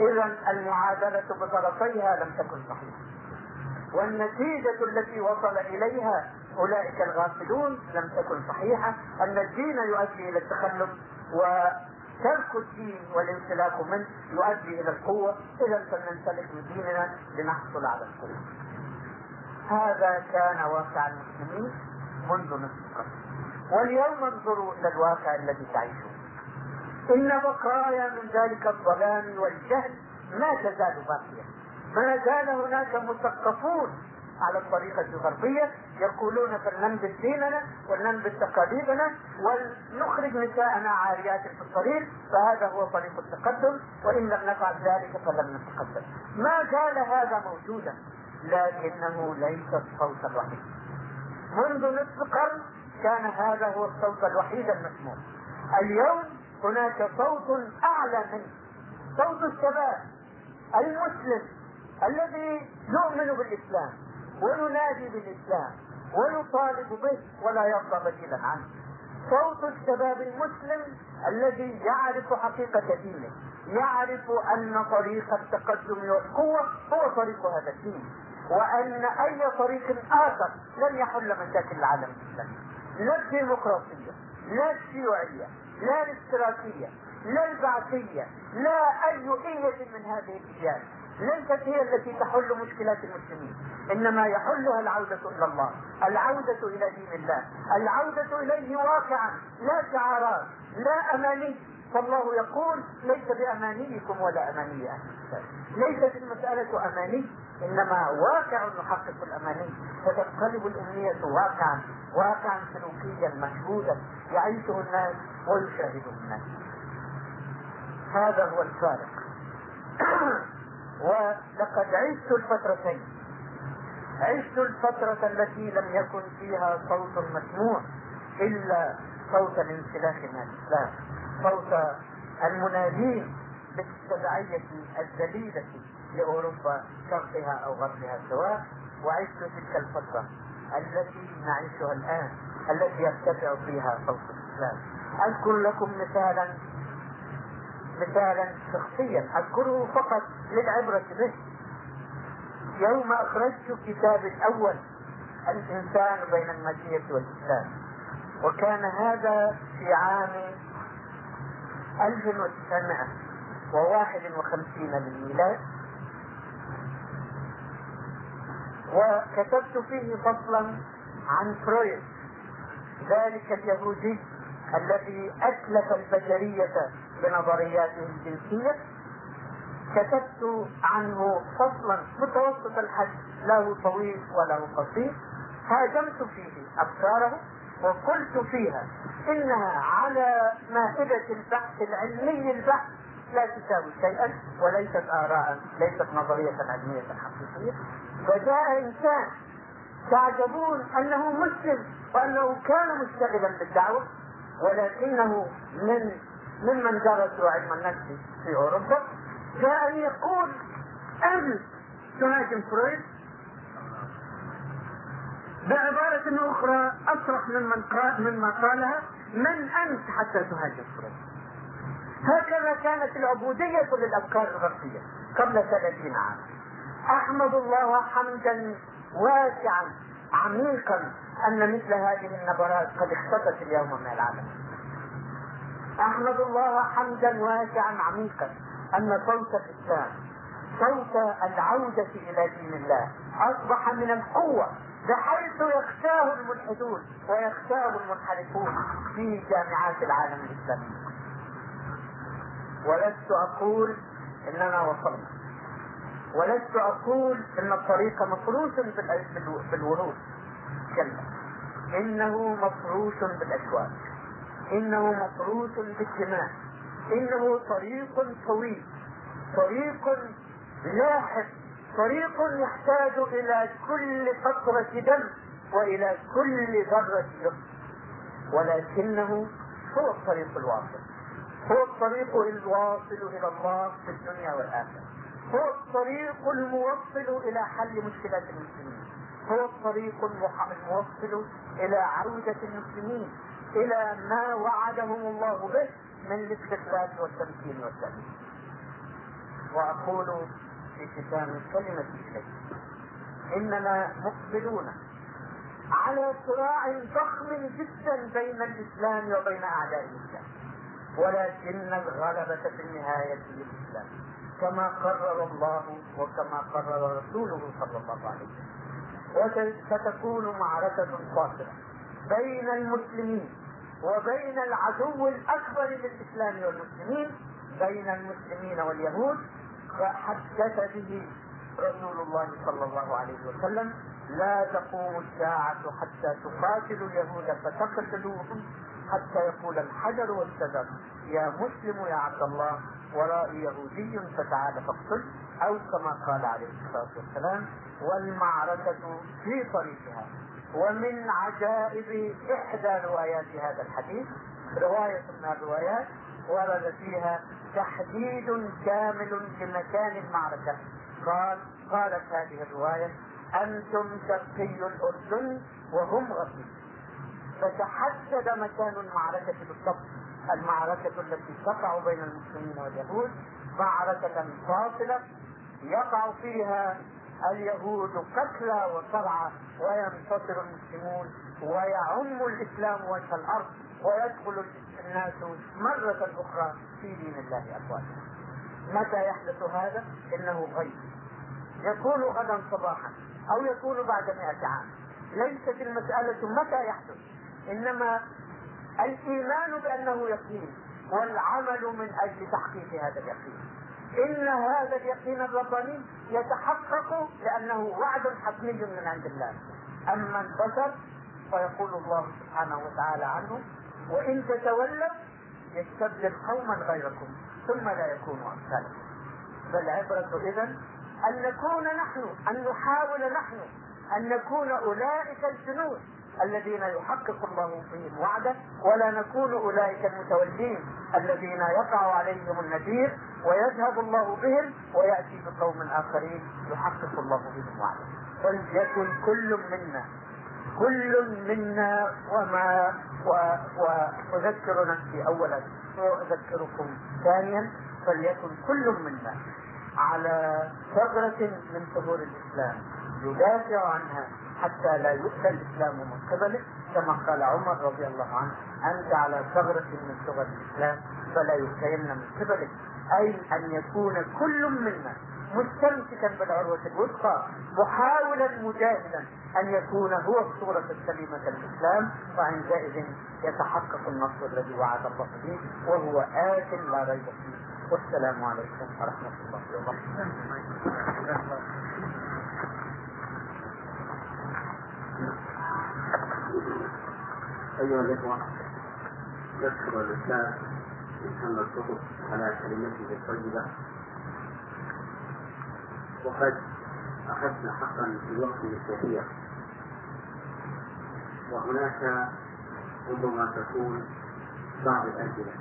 إذا المعادلة بطرفيها لم تكن صحيحة. والنتيجة التي وصل إليها أولئك الغافلون لم تكن صحيحة. أن الدين يؤدي إلى التخلف وترك الدين والانسلاخ منه يؤدي إلى القوة. إذا فلننسلخ من ديننا لنحصل على القوة. هذا كان واقع المسلمين منذ نصف قرن واليوم انظروا إلى الواقع الذي تعيشون إن بقايا من ذلك الظلام والجهل ما تزال باقية. ما زال هناك مثقفون على الطريقة الغربية يقولون فلننبذ ديننا ولننبذ تقاليدنا ولنخرج نساءنا عاريات في الطريق فهذا هو طريق التقدم وإن لم نفعل ذلك فلن نتقدم. ما زال هذا موجودا لكنه ليس الصوت الوحيد منذ نصف قرن كان هذا هو الصوت الوحيد المسموع اليوم هناك صوت أعلى منه. صوت الشباب المسلم الذي نؤمن بالإسلام وننادي بالإسلام ونطالب به ولا يرضى بديلا عنه. صوت الشباب المسلم الذي يعرف حقيقة دينه يعرف أن طريق التقدم والقوة هو طريق هذا الدين وأن أي طريق آخر لن يحل مشاكل العالم الإسلامي. لا الديمقراطية لا الشيوعية لا الاشتراكية لا البعثية لا أي إية من هذه الإيات ليست هي التي تحل مشكلات المسلمين إنما يحلها العودة إلى الله العودة إلى دين الله العودة إليه واقعا لا شعارات لا أماني. فالله يقول ليس بأمانيكم ولا اماني ليست المسألة أماني إنما واقع نحقق الأماني. فتنقلب الأمنية واقعا. واقعا سلوكيا مشهودا يعيشه الناس ويشاهده الناس. هذا هو الفارق. ولقد عشت الفترتين. عشت الفترة التي لم يكن فيها صوت مسموع إلا صوت الانسلاخ من الإسلام صوت المنادين بالتبعية الذليلة لأوروبا شرقها أو غربها سواء. وعشت تلك الفترة. التي نعيشها الآن التي يرتفع فيها صوت الإسلام. أذكر لكم مثالا مثالا شخصيا. أذكره فقط للعبرة به. يوم أخرجت كتابي الأول الإنسان بين المادية والإسلام. وكان هذا في عام 1951 للميلاد. وكتبت فيه فصلا عن فرويد ذلك اليهودي الذي أتلف البشرية بنظرياته الجنسية كتبت عنه فصلا متوسط الحجم له طويل وله قصير. هاجمت فيه أفكاره وقلت فيها إنها على مائدة البحث العلمي البحث لا تساوي شيئا وليست آراء ليست نظرية علمية حقيقية. فجاء إنسان تعجبون أنه مسلم وأنه كان مشتغلا بالدعوة ولكنه من ممن درسوا علم النفس في أوروبا. جاء يقول انت تهاجم فرويد بعبارة أخرى أصرح ممن قال مما قالها من أنت حتى تهاجم فرويد هكذا كانت العبودية للأفكار الغربية قبل ثلاثين عاما. أحمد الله حمدا واسعا عميقا أن مثل هذه النبرات قد اختفت اليوم من العالم. أحمد الله حمدا واسعا عميقا أن صوت الإسلام صوت العودة إلى دين الله أصبح من القوة بحيث يخشاه الملحدون ويخشاه المنحرفون في جامعات العالم الإسلامي. ولست أقول إننا وصلنا. ولست أقول إن الطريق مفروش بالورود كلا. إنه مفروش بالأشواك إنه مفروش بالدماء. إنه طريق طويل. طريق لاحق. طريق يحتاج إلى كل قطرة دم وإلى كل ذرة دم. ولكنه هو الطريق الواصل. هو الطريق الواصل إلى الله في الدنيا والآخرة. هو الطريق الموصل إلى حل مشكلات المسلمين. هو الطريق الموصل إلى عودة المسلمين إلى ما وعدهم الله به من الاستقلال والتمكين والتأمين. وأقول في ختام كلمة الشيخ إننا مقبلون على صراع ضخم جدا بين الإسلام وبين أعداء الإسلام ولكن الغلبة في النهاية للاسلام كما قرر الله وكما قرر رسوله صلى الله عليه وسلم. وستكون معركة قاصرة بين المسلمين وبين العدو الأكبر للإسلام والمسلمين بين المسلمين واليهود. فحدث به رسول الله صلى الله عليه وسلم لا تقوم الساعة حتى تقاتلوا اليهود فتقتلوهم حتى يقول الحجر والشجر. يا مسلم يا عبد الله ورائي يهودي فتعال فاقتل أو كما قال عليه الصلاة والسلام والمعركة في طريقها. ومن عجائب إحدى روايات هذا الحديث رواية من الروايات ورد فيها تحديد كامل لمكان المعركة. قال قالت هذه الرواية أنتم شرقي الأردن وهم غربي فتحدد مكان المعركة بالضبط المعركة التي تقع بين المسلمين واليهود معركة فاصلة يقع فيها اليهود قتلى وصرعى وينتصر المسلمون ويعم الإسلام وجه الأرض ويدخل الناس مرة أخرى في دين الله أفواجا. متى يحدث هذا؟ إنه غيب. يكون غدا صباحا أو يكون بعد مئة عام. ليست المسألة متى يحدث، إنما الإيمان بأنه يقين والعمل من أجل تحقيق هذا اليقين. إن هذا اليقين الرباني يتحقق لأنه وعد حتمي من عند الله. أما البشر فيقول الله سبحانه وتعالى عنه وإن تتولوا يستبدل قوما غيركم ثم لا يكونوا أمثالكم فالعبرة إذا أن نكون نحن أن نحاول نحن أن نكون أولئك الجنود الذين يحقق الله فيهم وعده ولا نكون أولئك المتولين الذين يقع عليهم النذير ويذهب الله بهم ويأتي بقوم آخرين يحقق الله بهم وعده. فليكن كل منا كل منا وما واذكر نفسي اولا وأذكركم ثانيا. فليكن كل منا على ثغرة من ثغور الإسلام يدافع عنها حتى لا يؤتى الإسلام من قبله كما قال عمر رضي الله عنه أنت على ثغرة من ثغر الإسلام فلا يؤتين من قبلك أي أن يكون كل منا مستمسكا بالعروة الوثقى محاولا مجاهدا أن يكون هو الصورة السليمة للإسلام وعندئذ يتحقق النصر الذي وعد الله به وهو آت لا ريب فيه. والسلام عليكم ورحمة الله وبركاته. أيها الإخوة نشكر الإسلام محمد الكتب على كلمته الطيبة وقد أخذنا حقا في وقت الكثير وهناك ربما تكون بعض الأسئلة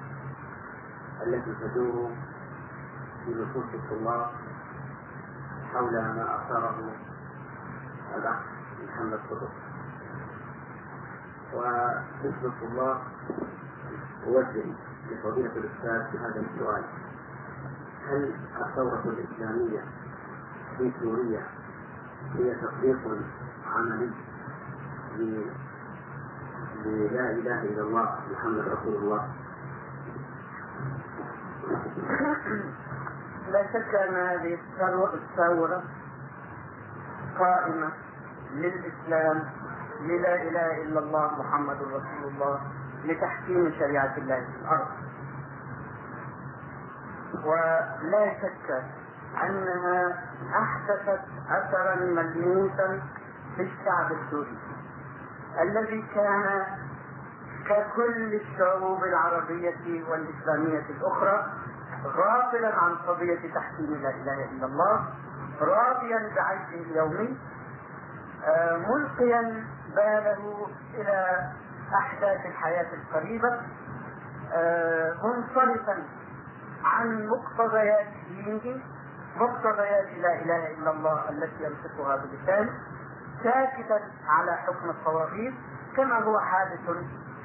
التي تدور في نصوص الطلاب حول ما أثاره الأخ محمد قطب ومثل الطلاب أوجه لفضيلة الأستاذ هذا السؤال. هل الثورة الإسلامية في سوريا هي تطبيق عملي للا إله إلا الله محمد رسول الله؟ لا شك أن هذه الثورة قائمة للإسلام للا إله إلا الله محمد رسول الله لتحكيم شريعة الله في الأرض. ولا شك أنها أحدثت اثرا ملموسا في الشعب السوري الذي كان ككل الشعوب العربية والإسلامية الأخرى غافلا عن قضية تحكيم لا إله إلا الله راضيا بعيشه اليومي ملقيا باله إلى أحداث الحياة القريبة آه، منصرفا عن مقتضيات دينه مقتضيات لا إله إلا الله التي ينطقها بلسانه ساكتا على حكم الطواغيت كما هو حادث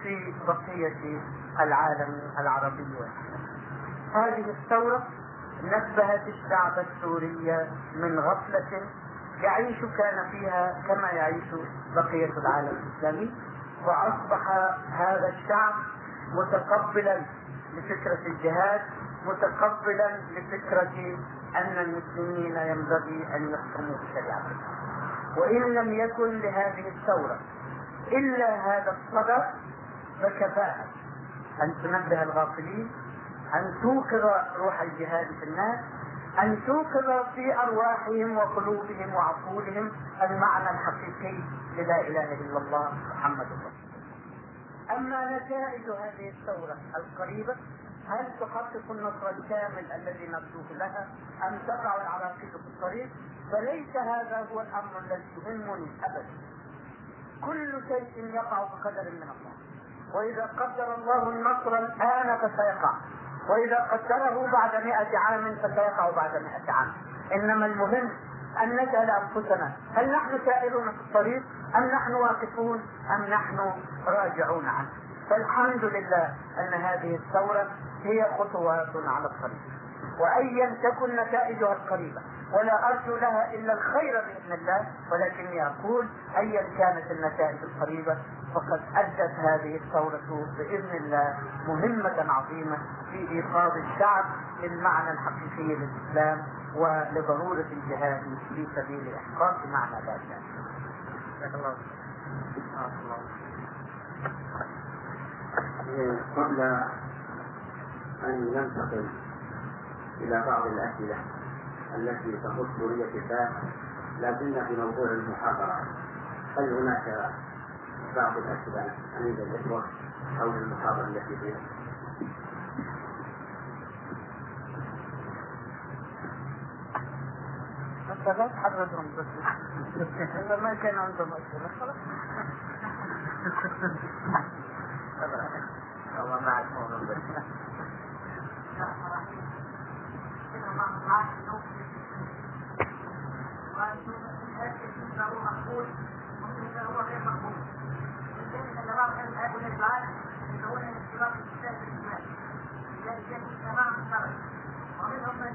في بقية العالم العربي. هذه الثورة نبهت الشعب السوري من غفلة يعيش كان فيها كما يعيش بقية العالم الإسلامي وأصبح هذا الشعب متقبلا لفكرة الجهاد متقبلا لفكرة أن المسلمين ينبغي أن يحكموا بشريعة وإن لم يكن لهذه الثورة إلا هذا الصدى فكفاها أن تنبه الغافلين أن توقظ روح الجهاد في الناس أن توقظ في أرواحهم وقلوبهم وعقولهم المعنى الحقيقي للا إله إلا الله محمد رسول أما نتائج هذه الثورة القريبة هل تحقق النصر الكامل الذي نرجوه لها أم تقع العراقيل في الطريق؟ فليس هذا هو الأمر الذي يهمني أبدا. كل شيء يقع بقدر من الله وإذا قدر الله النصر الآن فسيقع. وإذا قدره بعد مئة عام فسيقع بعد مئة عام. إنما المهم أن نسأل أنفسنا هل نحن سائرون في الطريق؟ أم نحن واقفون؟ أم نحن راجعون عنه؟ فالحمد لله أن هذه الثورة هي خطوات على الطريق. وأيا تكن نتائجها القريبة ولا أرجو لها إلا الخير بإذن الله. ولكني أقول أيا كانت النتائج القريبة فقد أدت هذه الثورة بإذن الله مهمة عظيمة في إيقاظ الشعب للمعنى الحقيقي للإسلام ولضرورة الجهاد في سبيل إحقاق معنى ذلك. قبل أن ننتقل إلى بعض الأسئلة التي تخص سورية الله لا زلنا في موضوع المحاضرة هل هناك بعض الأسئلة. عند الإخوة حول المحاضرة التي فيها؟ انت لا بس. ما كان عندهم خلاص. الله معك مقبول ومنهم من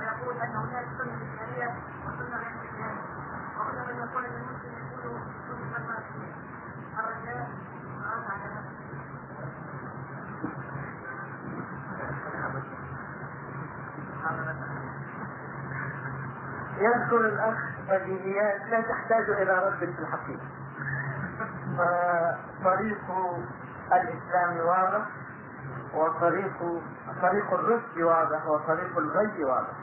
يدعو ان هناك سنه اسلاميه وسنه غير اسلاميه. ومنهم من يقول ان المسلم يكون سنه فرنسيه. الرجاء رد على نفسه. يذكر الأخ بديهيات لا تحتاج إلى رد في الحقيقة. فطريق الإسلام واضح وطريق طريق الرشد واضح وطريق الغي واضح.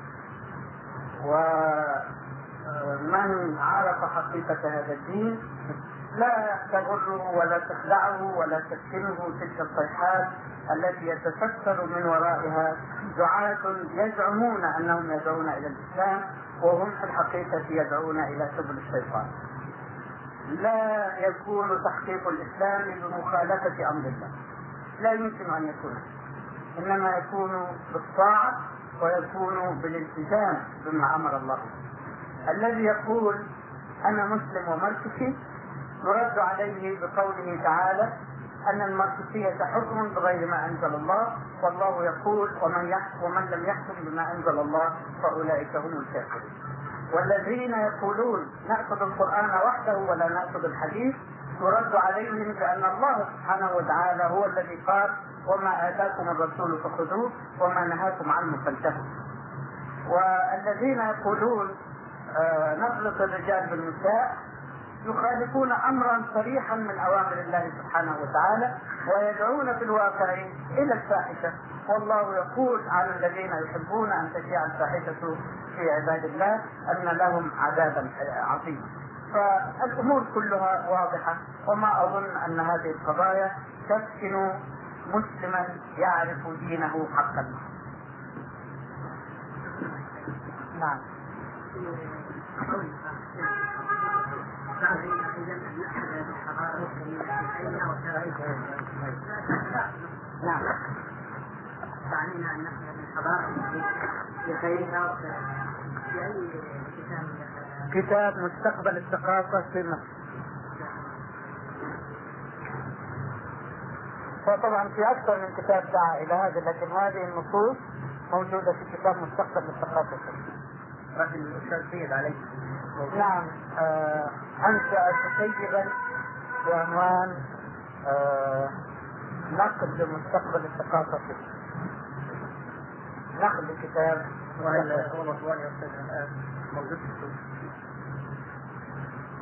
ومن عرف حقيقة هذا الدين لا تغره ولا تخدعه ولا تسكنه تلك الصيحات التي يتستر من ورائها دعاة يزعمون أنهم يدعون إلى الإسلام وهم في الحقيقة يدعون إلى سبل الشيطان. لا يكون تحقيق الإسلام بمخالفة أمر الله. لا يمكن أن يكون. إنما يكون بالطاعة ويكون بالالتزام بما أمر الله الذي يقول أنا مسلم ومركزي يرد عليه بقوله تعالى أن الماركسية حكم بغير ما أنزل الله والله يقول ومن يحكم ومن لم يحكم بما أنزل الله فأولئك هم الكافرون والذين يقولون نأخذ القرآن وحده ولا نأخذ الحديث؟ يرد عليهم بأن الله سبحانه وتعالى هو الذي قال وما آتاكم الرسول فخذوه وما نهاكم عنه فانتهوا. والذين يقولون آه نخلط الرجال بالنساء يخالفون أمرا صريحا من أوامر الله سبحانه وتعالى ويدعون في الواقع إلى الفاحشة. والله يقول على الذين يحبون أن تشيع الفاحشة في عباد الله أن لهم عذابا عظيما. فالأمور كلها واضحة وما أظن أن هذه القضايا تسكن مسلما يعرف دينه حقا. نعم. ان الحضاره في اي كتاب كتاب مستقبل الثقافة في مصر فطبعا في أكثر من كتاب دعا إلى هذا لكن هذه النصوص موجودة في كتاب مستقبل مصر. رجل سيد عليه نعم. آه أنشأ كتيبا بعنوان آه نقد مستقبل الثقافة. نقد كتاب هو مطبوع يا أستاذ الآن موجود في السوق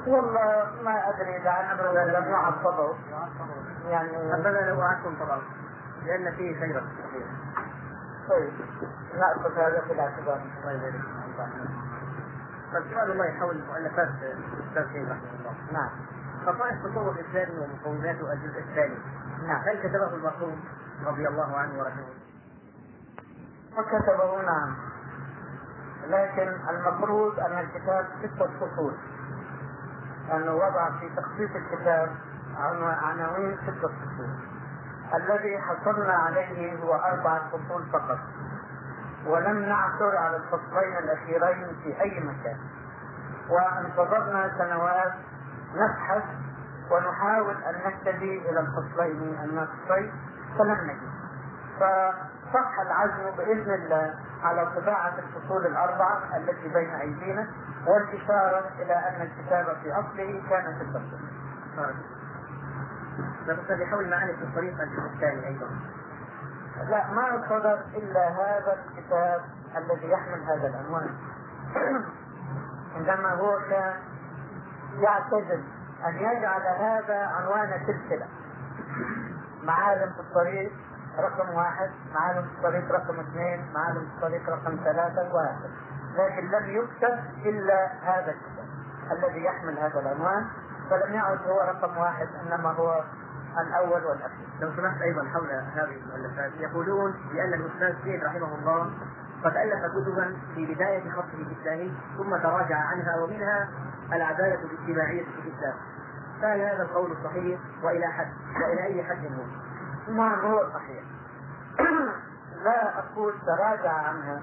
والله ما أدري إذا أنا لم يعصبوا يعني حبذا لو عنكم طبعا لأن فيه خيرا طيب نأخذ هذا في الاعتبار. الله يبارك فيك. طيب سؤال الله حول مؤلفات الأستاذ سيد رحمه الله. نعم خصائص التصوف الاسلامي ومقوماته الجزء الثاني. نعم هل كتبه المرحوم رضي الله عنه ورحمه وكتبه نعم لكن المفروض أن الكتاب ستة فصول لأنه وضع في تخصيص الكتاب عناوين ستة فصول الذي حصلنا عليه هو أربعة فصول فقط ولم نعثر على الفصلين الأخيرين في أي مكان. وانتظرنا سنوات نبحث ونحاول أن نهتدي إلى الفصلين الناقصين فلم نجد. فصح العزم بإذن الله على طباعة الفصول الأربعة التي بين أيدينا والإشارة إلى أن الكتاب في أصله كان في الفصل لا بس بحول معاني في الطريق الجزء الثاني أيضا. لا ما صدر إلا هذا الكتاب الذي يحمل هذا العنوان. عندما هو كان يعتزم أن يجعل هذا عنوان سلسلة. معالم في الطريق رقم واحد معالم في الطريق رقم اثنين معالم في الطريق رقم ثلاثة وهكذا. لكن لم يكتب إلا هذا الكتاب الذي يحمل هذا العنوان فلم يعد هو رقم واحد إنما هو الأول والأخير لو سمحت أيضا حول هذه المؤلفات يقولون بأن الأستاذ سيد رحمه الله قد ألف كتبا في بداية خطه الاسلامي ثم تراجع عنها ومنها العدالة الاجتماعية في الإسلام. فهل هذا القول صحيح وإلى حد وإلى أي حد هو؟ نعم هو صحيح لا أقول تراجع عنها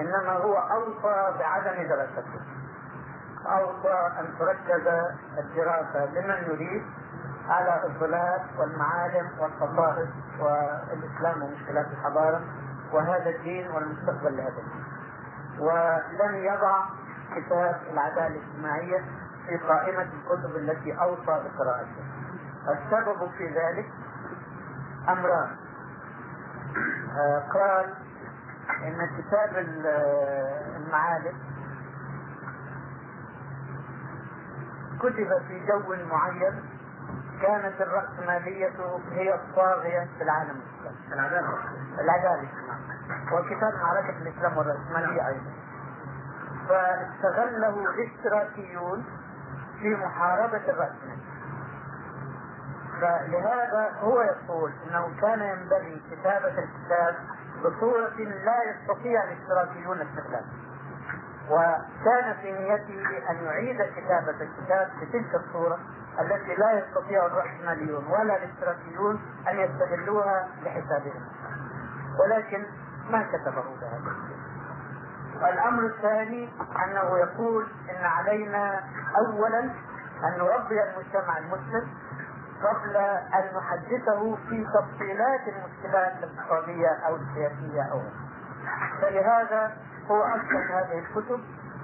إنما هو أوصى بعدم دراسته أوصى أن تركز الدراسة لمن يريد على الظلال والمعالم والخصائص والإسلام ومشكلات الحضارة وهذا الدين والمستقبل لهذا الدين. ولم يضع كتاب العدالة الاجتماعية في قائمة الكتب التي أوصى بقراءتها السبب في ذلك أمران. آه، قال إن كتاب ال- المعالم كتب في جو معين كانت الرأسمالية هي الطاغية في العالم. الإسلامي العداله العدالة. وكتاب معركة الإسلام والرأسمالية أيضا. فاستغله الاشتراكيون في محاربة الرأسمالية. فلهذا هو يقول إنه كان ينبغي كتابة الكتاب بصورة لا يستطيع الاشتراكيون استغلالها وكان في نيته أن يعيد كتابة الكتاب بتلك الصورة. التي لا يستطيع الرأسماليون ولا الاشتراكيون أن يستغلوها لحسابهم. ولكن ما كتبه بهذا الأمر الثاني أنه يقول إن علينا اولا أن نربي المجتمع المسلم قبل أن نحدثه في تفصيلات المشكلات الاقتصاديه أو السياسية أو فلهذا هو ارسل هذه الكتب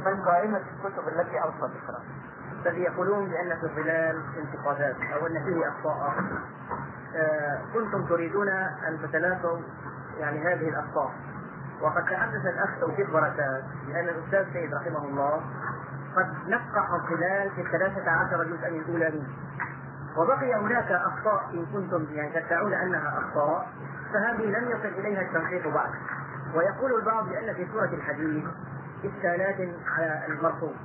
من قائمة الكتب التي اوصى بقراءتها الذي يقولون بأن في الظلال انتقادات أو أن فيه أخطاء. آه، كنتم تريدون أن تتلافوا يعني هذه الأخطاء. وقد تحدث الأخ توفيق بركات بان الأستاذ سيد رحمه الله قد نقح الظلال في الثلاثة عشر جزءا الأولى منه وبقي هناك أخطاء إن كنتم يعني تدعون أنها أخطاء فهذه لم يصل إليها التنقيح بعد ويقول البعض بأن في سورة الحديد إشكالات على المرفوض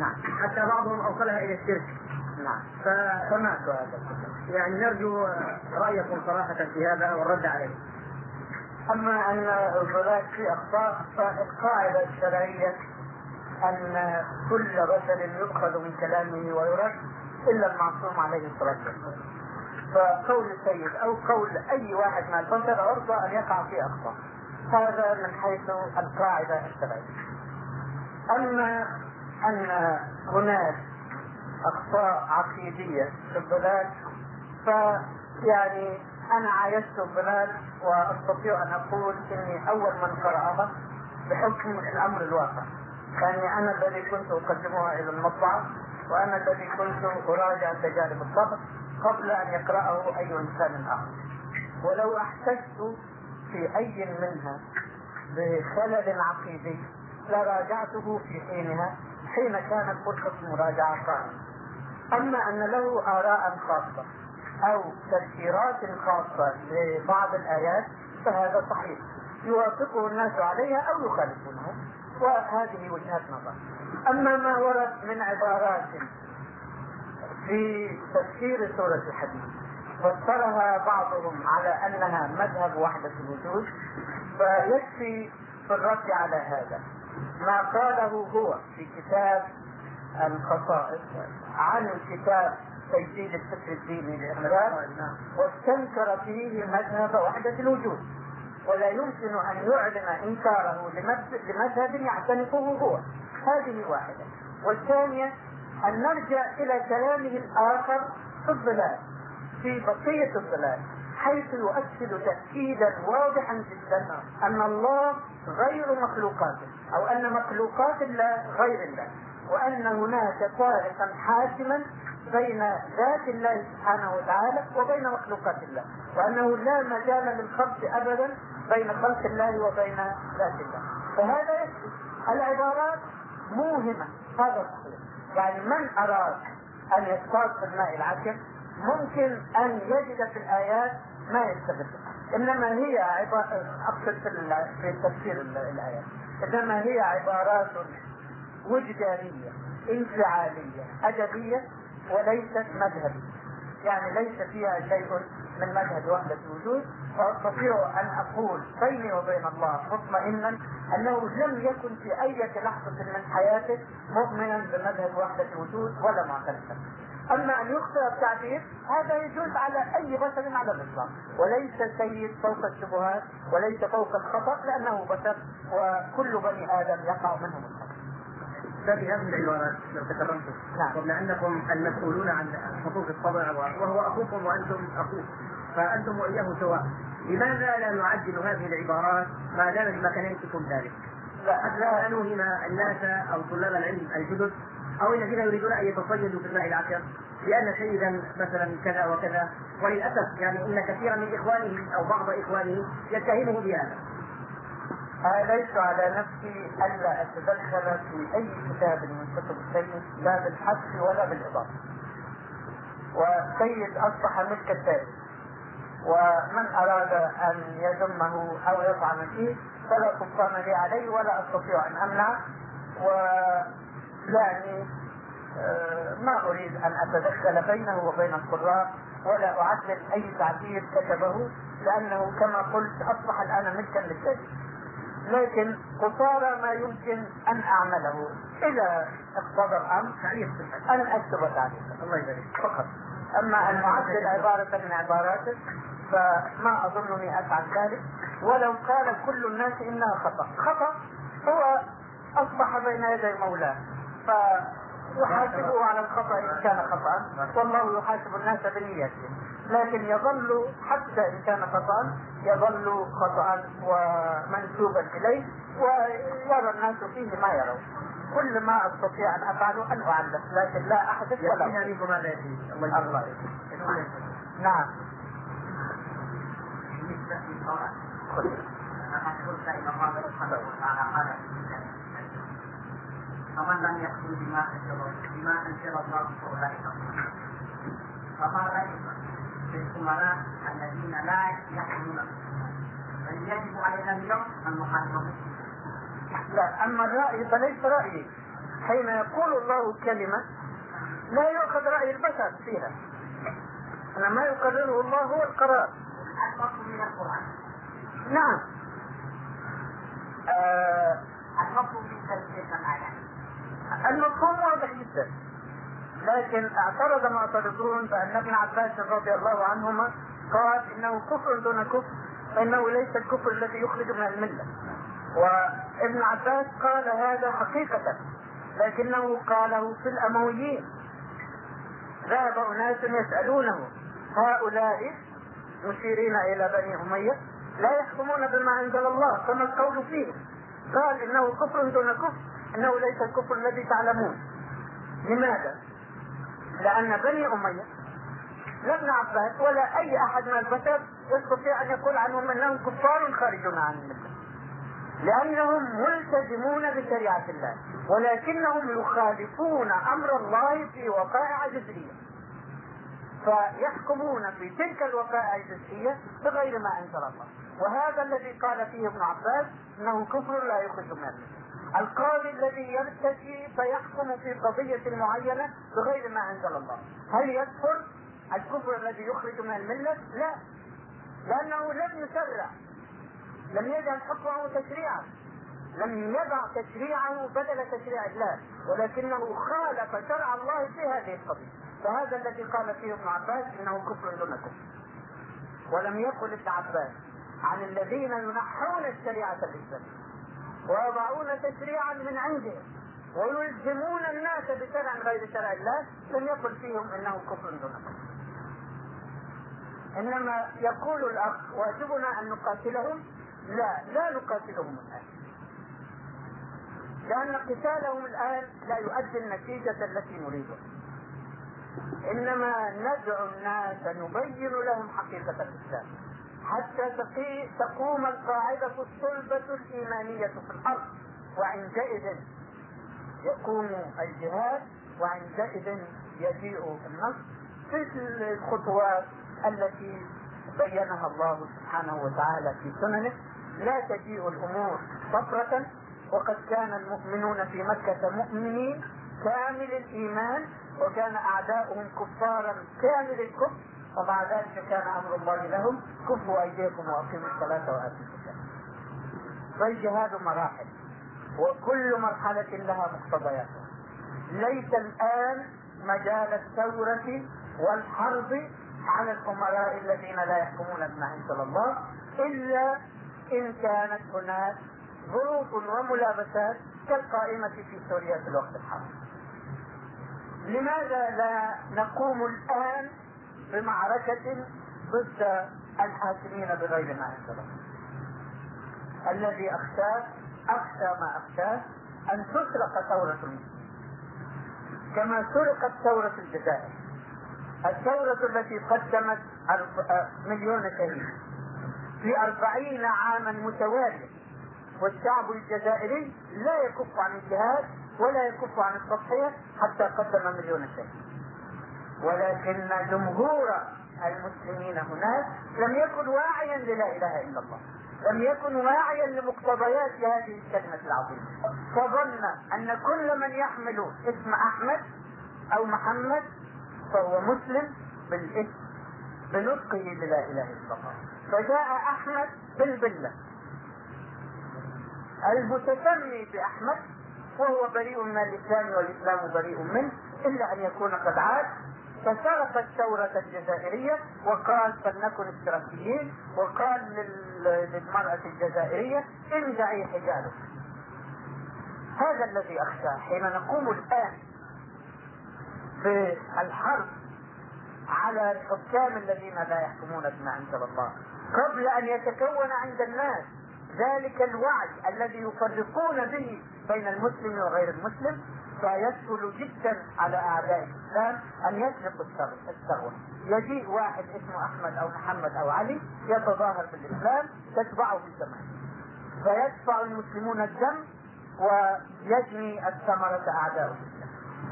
نعم. حتى بعضهم أوصلها إلى الشرك. نعم. ف سمعت هذا يعني نرجو رأيكم صراحة في هذا والرد عليه. أما أن الظلال في أخطاء فالقاعده الشرعية أن كل بشر يؤخذ من كلامه ويرد إلا المعصوم عليه الصلاة والسلام. فقول السيد أو قول أي واحد من البشر عرضه أن يقع في أخطاء. هذا من حيث القاعدة الشرعية. أما أن هناك أخطاء عقيدية في الضلال فيعني أنا عايشت الضلال وأستطيع أن أقول إني أول من قرأها بحكم الأمر الواقع. يعني أنا الذي كنت أقدمها إلى المطبعة وأنا الذي كنت أراجع تجارب الطبع قبل أن يقرأه أي إنسان آخر. ولو أحتجت في أي منها بخلل عقيدي لراجعته في حينها حين كانت فرصة المراجعه قائمه أما أن له آراء خاصة أو تفسيرات خاصة لبعض الآيات فهذا صحيح. يوافقه الناس عليها أو يخالفونه. وهذه وجهة نظر. أما ما ورد من عبارات في تفسير سورة الحديث فسرها بعضهم على أنها مذهب وحدة الوجود فيكفي في الرد على هذا. ما قاله هو في كتاب الخصائص عن الكتاب تجديد الفكر الديني للإمرار واستنكر فيه مذهب وحدة الوجود. ولا يمكن أن يعلن إنكاره لمذهب يعتنقه هو. هذه واحدة. والثانية أن نرجع إلى كلامه الآخر في الظلال في بقية الظلال حيث يؤكد تأكيدا واضحا جدا أن الله غير مخلوقاته أو أن مخلوقات الله غير الله. وأن هناك فارقا حاسما بين ذات الله سبحانه وتعالى وبين مخلوقات الله. وأنه لا مجال للخلط أبدا بين خلق الله وبين ذات الله. فهذا العبارات موهمة هذا صحيح يعني من أراد أن يصطاد في الماء العكر ممكن أن يجد في الآيات ما يستغل إنما هي أقصد في تفسير الآيات إنما هي عبارات وجدانية انفعالية أدبية وليست مذهبية. يعني ليس فيها شيء من مذهب وحدة الوجود. واستطيع أن أقول بيني وبين الله مطمئنا أنه لم يكن في أي لحظة من حياته مؤمنا بمذهب وحدة الوجود ولا معترفا. أما أن يخطئ التعبير هذا يجوز على أي بشر على الاطلاق وليس سيد فوق الشبهات وليس فوق الخطأ لأنه بشر وكل بني آدم يقع منهم. الخطا هذه هذه العبارات لو تكرمتم. نعم. قبل انكم المسؤولون عن حقوق الطبع وهو أخوكم وأنتم أخوه فأنتم وإياه سواء. لماذا لا نعدل هذه العبارات؟ ما دام بمكانتكم ذلك؟ حتى نوهم الناس أو طلاب العلم الجدد أو الذين يريدون أن يتصيدوا في الماء العكر لأن سيدا مثلا كذا وكذا. وللأسف يعني إن كثيرا من إخوانه أو بعض إخوانه يتهمه بهذا. ليس على نفسي ألا أتدخل في أي كتاب من كتب السيد لا بالحذف ولا بالإضافة. والسيد أصبح ملك الثالث ومن أراد أن يذمه أو يطعن فيه فلا سلطان لي عليه ولا أستطيع أن امنع ويعني آه، ما أريد أن أتدخل بينه وبين القراء ولا اعدل أي تعبير كتبه لأنه كما قلت أصبح الآن ملكا للسيد لكن قصارى ما يمكن أن أعمله. إذا اقتضى الأمر أن أكتب تعليقا الله يبارك. فقط. أما أن اعدل عبارة من عباراته فما أظنني أفعل ذلك. ولو قال كل الناس إنها خطأ. خطأ هو أصبح بين يدي مولاه فيحاسبه على الخطأ إن كان خطأ. والله يحاسب الناس بنياتهم لكن يظل حتى إن كان خطأ يظل خطأ ومنسوبا إليه ويرى الناس فيه ما يرون. كل ما أستطيع أن أفعله ان اعلق لكن لا أحدث ولا الله الله نعم. بالنسبة الله سبحانه وتعالى قال فمن لم يقبل بما أنزل بما أنزل الله فأولئك فما رايك للأمراء الذين لا يحكمون بل يجب علينا اليوم أن نحاسبهم لا أما الرأي فليس رأيي. حين يقول الله كلمة لا يؤخذ رأي البشر فيها. أنا ما يقرره الله هو القرار. من القرآن. نعم. آه من تلك الآيات. المفهوم واضح جدا. لكن اعترض معترضون بأن ابن عباس رضي الله عنهما قال إنه كفر دون كفر فإنه ليس الكفر الذي يخرج من الملة. وابن عباس قال هذا حقيقة لكنه قاله في الأمويين. ذهب أناس يسألونه هؤلاء مشيرين إلى بني أمية لا يحكمون بما أنزل الله فما القول فيه؟ قال إنه كفر دون كفر. إنه ليس الكفر الذي تعلمون. لماذا؟ لأن بني أمية لا ابن عباس ولا أي أحد من البشر يستطيع أن يقول عنهم أنهم كفار خارجون عن الملة. لأنهم ملتزمون بشريعة الله ولكنهم يخالفون أمر الله في وقائع جزئية فيحكمون في تلك الوقائع الجزئية بغير ما أنزل الله. وهذا الذي قال فيه ابن عباس أنه كفر لا يخرج من الملة. القاضي الذي يرتجي فيحكم في قضية معينة بغير ما أنزل الله. هل يكفر الكفر الذي يخرج من الملة؟ لا. لأنه لم يشرع لم يجعل حكمه تشريعا لم يضع تشريعه بدل تشريع الله ولكنه خالف شرع الله في هذه القضية. فهذا الذي قال فيه ابن عباس إنه كفر دون كفر. ولم يقل ابن عباس عن الذين ينحون الشريعة الإسلامية ويضعون تشريعا من عندهم ويلزمون الناس بشرع غير شرع الله لم يقل فيهم انه كفر دون كفر إنما يقول الأخ واجبنا أن نقاتلهم؟ لا لا نقاتلهم الآن. لأن قتالهم الآن لا يؤدي النتيجة التي نريدها. إنما ندعو الناس نبين لهم حقيقة الإسلام. حتى تقوم القاعدة الصلبة الإيمانية في الأرض. وعندئذ يقوم الجهاد وعندئذ يجيء النصر. في الخطوات التي بينها الله سبحانه وتعالى في سننه لا تجيء الأمور صفرة. وقد كان المؤمنون في مكة مؤمنين كامل الإيمان وكان أعداؤهم كفارا كامل الكفر. ومع ذلك كان أمر الله لهم كفوا أيديكم وأقيموا الصلاة وآتوا الزكاة. فالجهاد مراحل وكل مرحلة لها مقتضياتها. ليس الآن مجال الثورة والحرب على الأمراء الذين لا يحكمون بما انزل الله إلا إن كانت هناك ظروف وملابسات كالقائمة في سوريا في الوقت الحاضر. لماذا لا نقوم الآن بمعركة ضد الحاكمين بغير ما أنزل الذي أخشاه أخشى ما أخشاه أن تسرق ثورة كما سرقت ثورة الجزائر. الثورة التي قدمت مليون شهيد. في أربعين عاما متوالية. والشعب الجزائري لا يكف عن الجهاد ولا يكف عن التضحية حتى قدم مليون شهيد. ولكن جمهور المسلمين هناك لم يكن واعيا للا إله إلا الله لم يكن واعيا لمقتضيات هذه الكلمة العظيمة. فظن أن كل من يحمل اسم أحمد أو محمد فهو مسلم بالاسم بنطقه للا إله إلا الله. فجاء أحمد بالبلة. المتسمي بأحمد وهو بريء من الإسلام والإسلام بريء منه إلا أن يكون قد عاد فسرق الثورة الجزائرية وقال فلنكن اشتراكيين وقال للمرأة الجزائرية انزعي حجابك. هذا الذي أخشاه. حين نقوم الآن في الحرب على الحكام الذين لا يحكمون بما أنزل الله قبل أن يتكون عند الناس ذلك الوعي الذي يفرقون به بين المسلم وغير المسلم فيسهل جدا على اعداء الإسلام أن يسرقوا الثروه يجيء واحد اسمه أحمد أو محمد أو علي يتظاهر بالإسلام تتبعه بالزمان فيدفع المسلمون الدم ويجني الثمرة الإسلام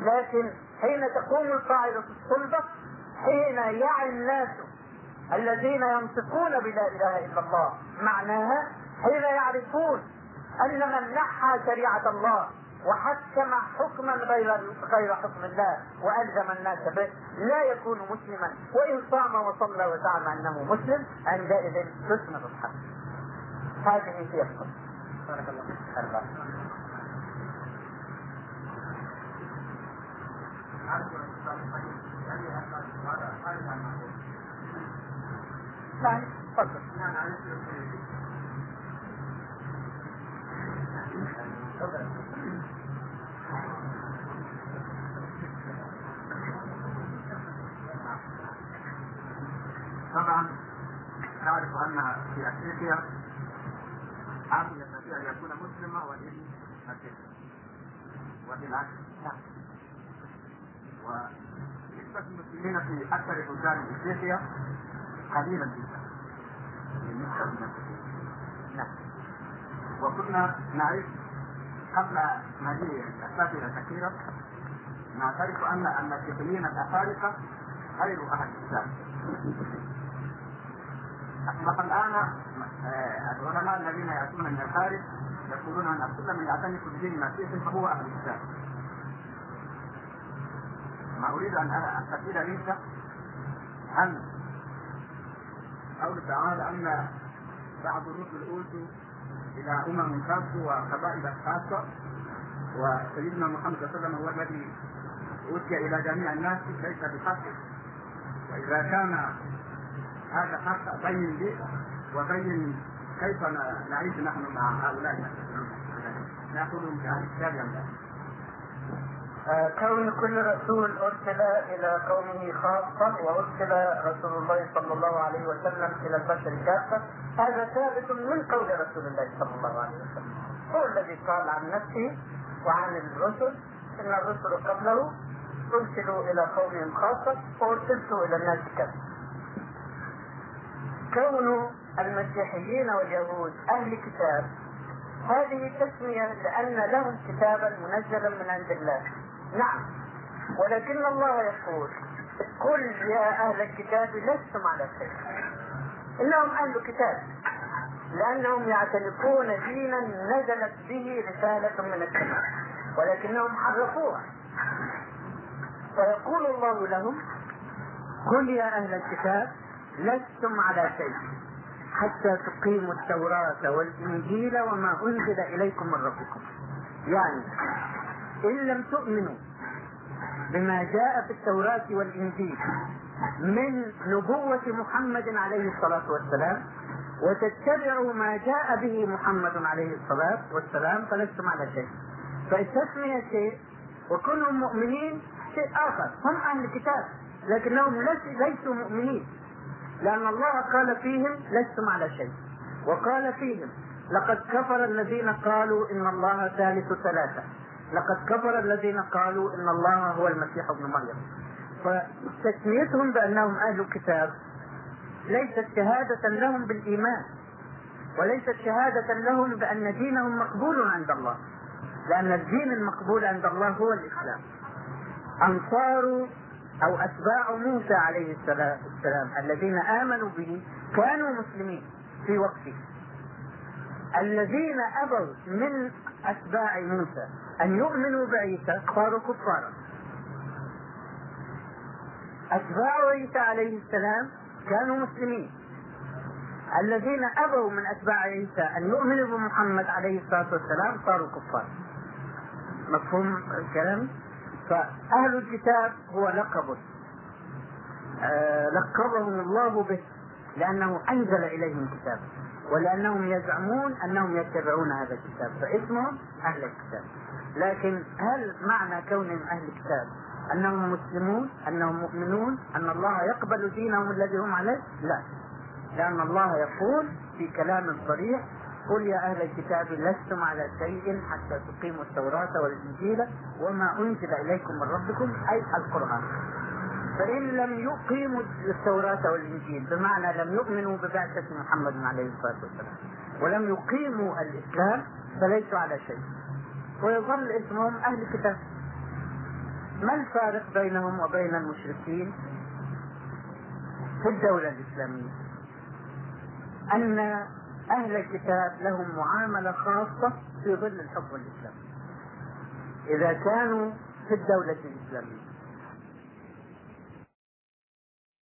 لكن حين تقوم القاعدة الصلبة حين يعي الناس الذين ينطقون بلا إله إلا الله معناها حين يعرفون أن من نحى شريعة الله وحكم حكما غير غير حكم الله وألزم الناس به. لا يكون مسلما وإن صام وصلى وزعم أنه مسلم عندئذ تسند الحق هذه هي القصة. بارك الله فيك. نعم تفضل. طبعا نعرف ان في افريقيا عام يستطيع ان يكون مسلما والابن مسيحا وبالعكس نعم ونسبة المسلمين في أكثر بلدان إفريقيا قليلا جدا. نعم. وكنا نعرف قبل مجيء الأساتذة الكثيرة نعترف أن المسيحيين الأفارقة غير أهل الكتاب أصبح الآن آه، العلماء الذين يأتون من الخارج يقولون أن كل من يعتنق بدين المسيح فهو أهل الكتاب ما أريد أن أستفيد منك عن قول تعالى أن بعض الرسل أوتوا إلى أمم خاصة وقبائل خاصة وسيدنا محمد صلى الله عليه وسلم هو الذي أوتي إلى جميع الناس ليس بحق. وإذا كان هذا حق بين لي وبين كيف نعيش نحن مع هؤلاء؟ نأخذهم كاهل الكتاب كون كل رسول أرسل إلى قومه خاصة وأرسل رسول الله صلى الله عليه وسلم إلى البشر كافة. هذا ثابت من قول رسول الله صلى الله عليه وسلم. هو الذي قال عن نفسه وعن الرسل إن الرسل قبله أرسلوا إلى قومهم خاصة وأرسلت إلى الناس كافة. كون المسيحيين واليهود أهل كتاب هذه تسمية لأن لهم كتابا منزلا من عند الله. نعم. ولكن الله يقول قل يا أهل الكتاب لستم على شيء إنهم أهل كتاب لأنهم يعتنقون دينا نزلت به رسالة من السماء ولكنهم حرفوها. فيقول الله لهم قل يا أهل الكتاب لستم على شيء حتى تقيموا التوراة والإنجيل وما أنزل إليكم من ربكم. يعني إن لم تؤمنوا بما جاء في التوراة والإنجيل من نبوة محمد عليه الصلاة والسلام وتتبعوا ما جاء به محمد عليه الصلاة والسلام فلستم على شيء. فالتسمية شيء وكونهم مؤمنين شيء آخر. هم أهل الكتاب لكنهم ليسوا مؤمنين. لأن الله قال فيهم لستم على شيء. وقال فيهم لقد كفر الذين قالوا إن الله ثالث ثلاثة. لقد كفر الذين قالوا إن الله هو المسيح ابن مريم. فتسميتهم بأنهم أهل الكتاب ليست شهادة لهم بالإيمان وليست شهادة لهم بأن دينهم مقبول عند الله لأن الدين المقبول عند الله هو الإسلام. أنصار أو أتباع موسى عليه السلام الذين آمنوا به كانوا مسلمين في وقته. الذين أبوا من أتباع موسى أن يؤمنوا بعيسى صاروا كفارا أتباع عيسى عليه السلام كانوا مسلمين. الذين أبوا من أتباع عيسى أن يؤمنوا بمحمد عليه الصلاة والسلام صاروا كفارا مفهوم الكلام؟ فأهل الكتاب هو لقب. آه لقبهم الله به لأنه أنزل إليهم كتابا ولأنهم يزعمون أنهم يتبعون هذا الكتاب. فاسمهم أهل الكتاب. لكن هل معنى كونهم أهل الكتاب أنهم مسلمون أنهم مؤمنون أن الله يقبل دينهم الذي هم عليه؟ لا. لأن الله يقول في كلام صريح قل يا أهل الكتاب لستم على شيء حتى تقيموا التوراة والإنجيل وما أنزل إليكم من ربكم أي القرآن. فإن لم يقيموا التوراة والإنجيل بمعنى لم يؤمنوا ببعثة محمد عليه الصلاة والسلام ولم يقيموا الإسلام فليسوا على شيء. ويظل اسمهم أهل كتاب ما الفارق بينهم وبين المشركين في الدولة الإسلامية؟ أن أهل الكتاب لهم معاملة خاصة في ظل الحكم الإسلامي. إذا كانوا في الدولة الإسلامية.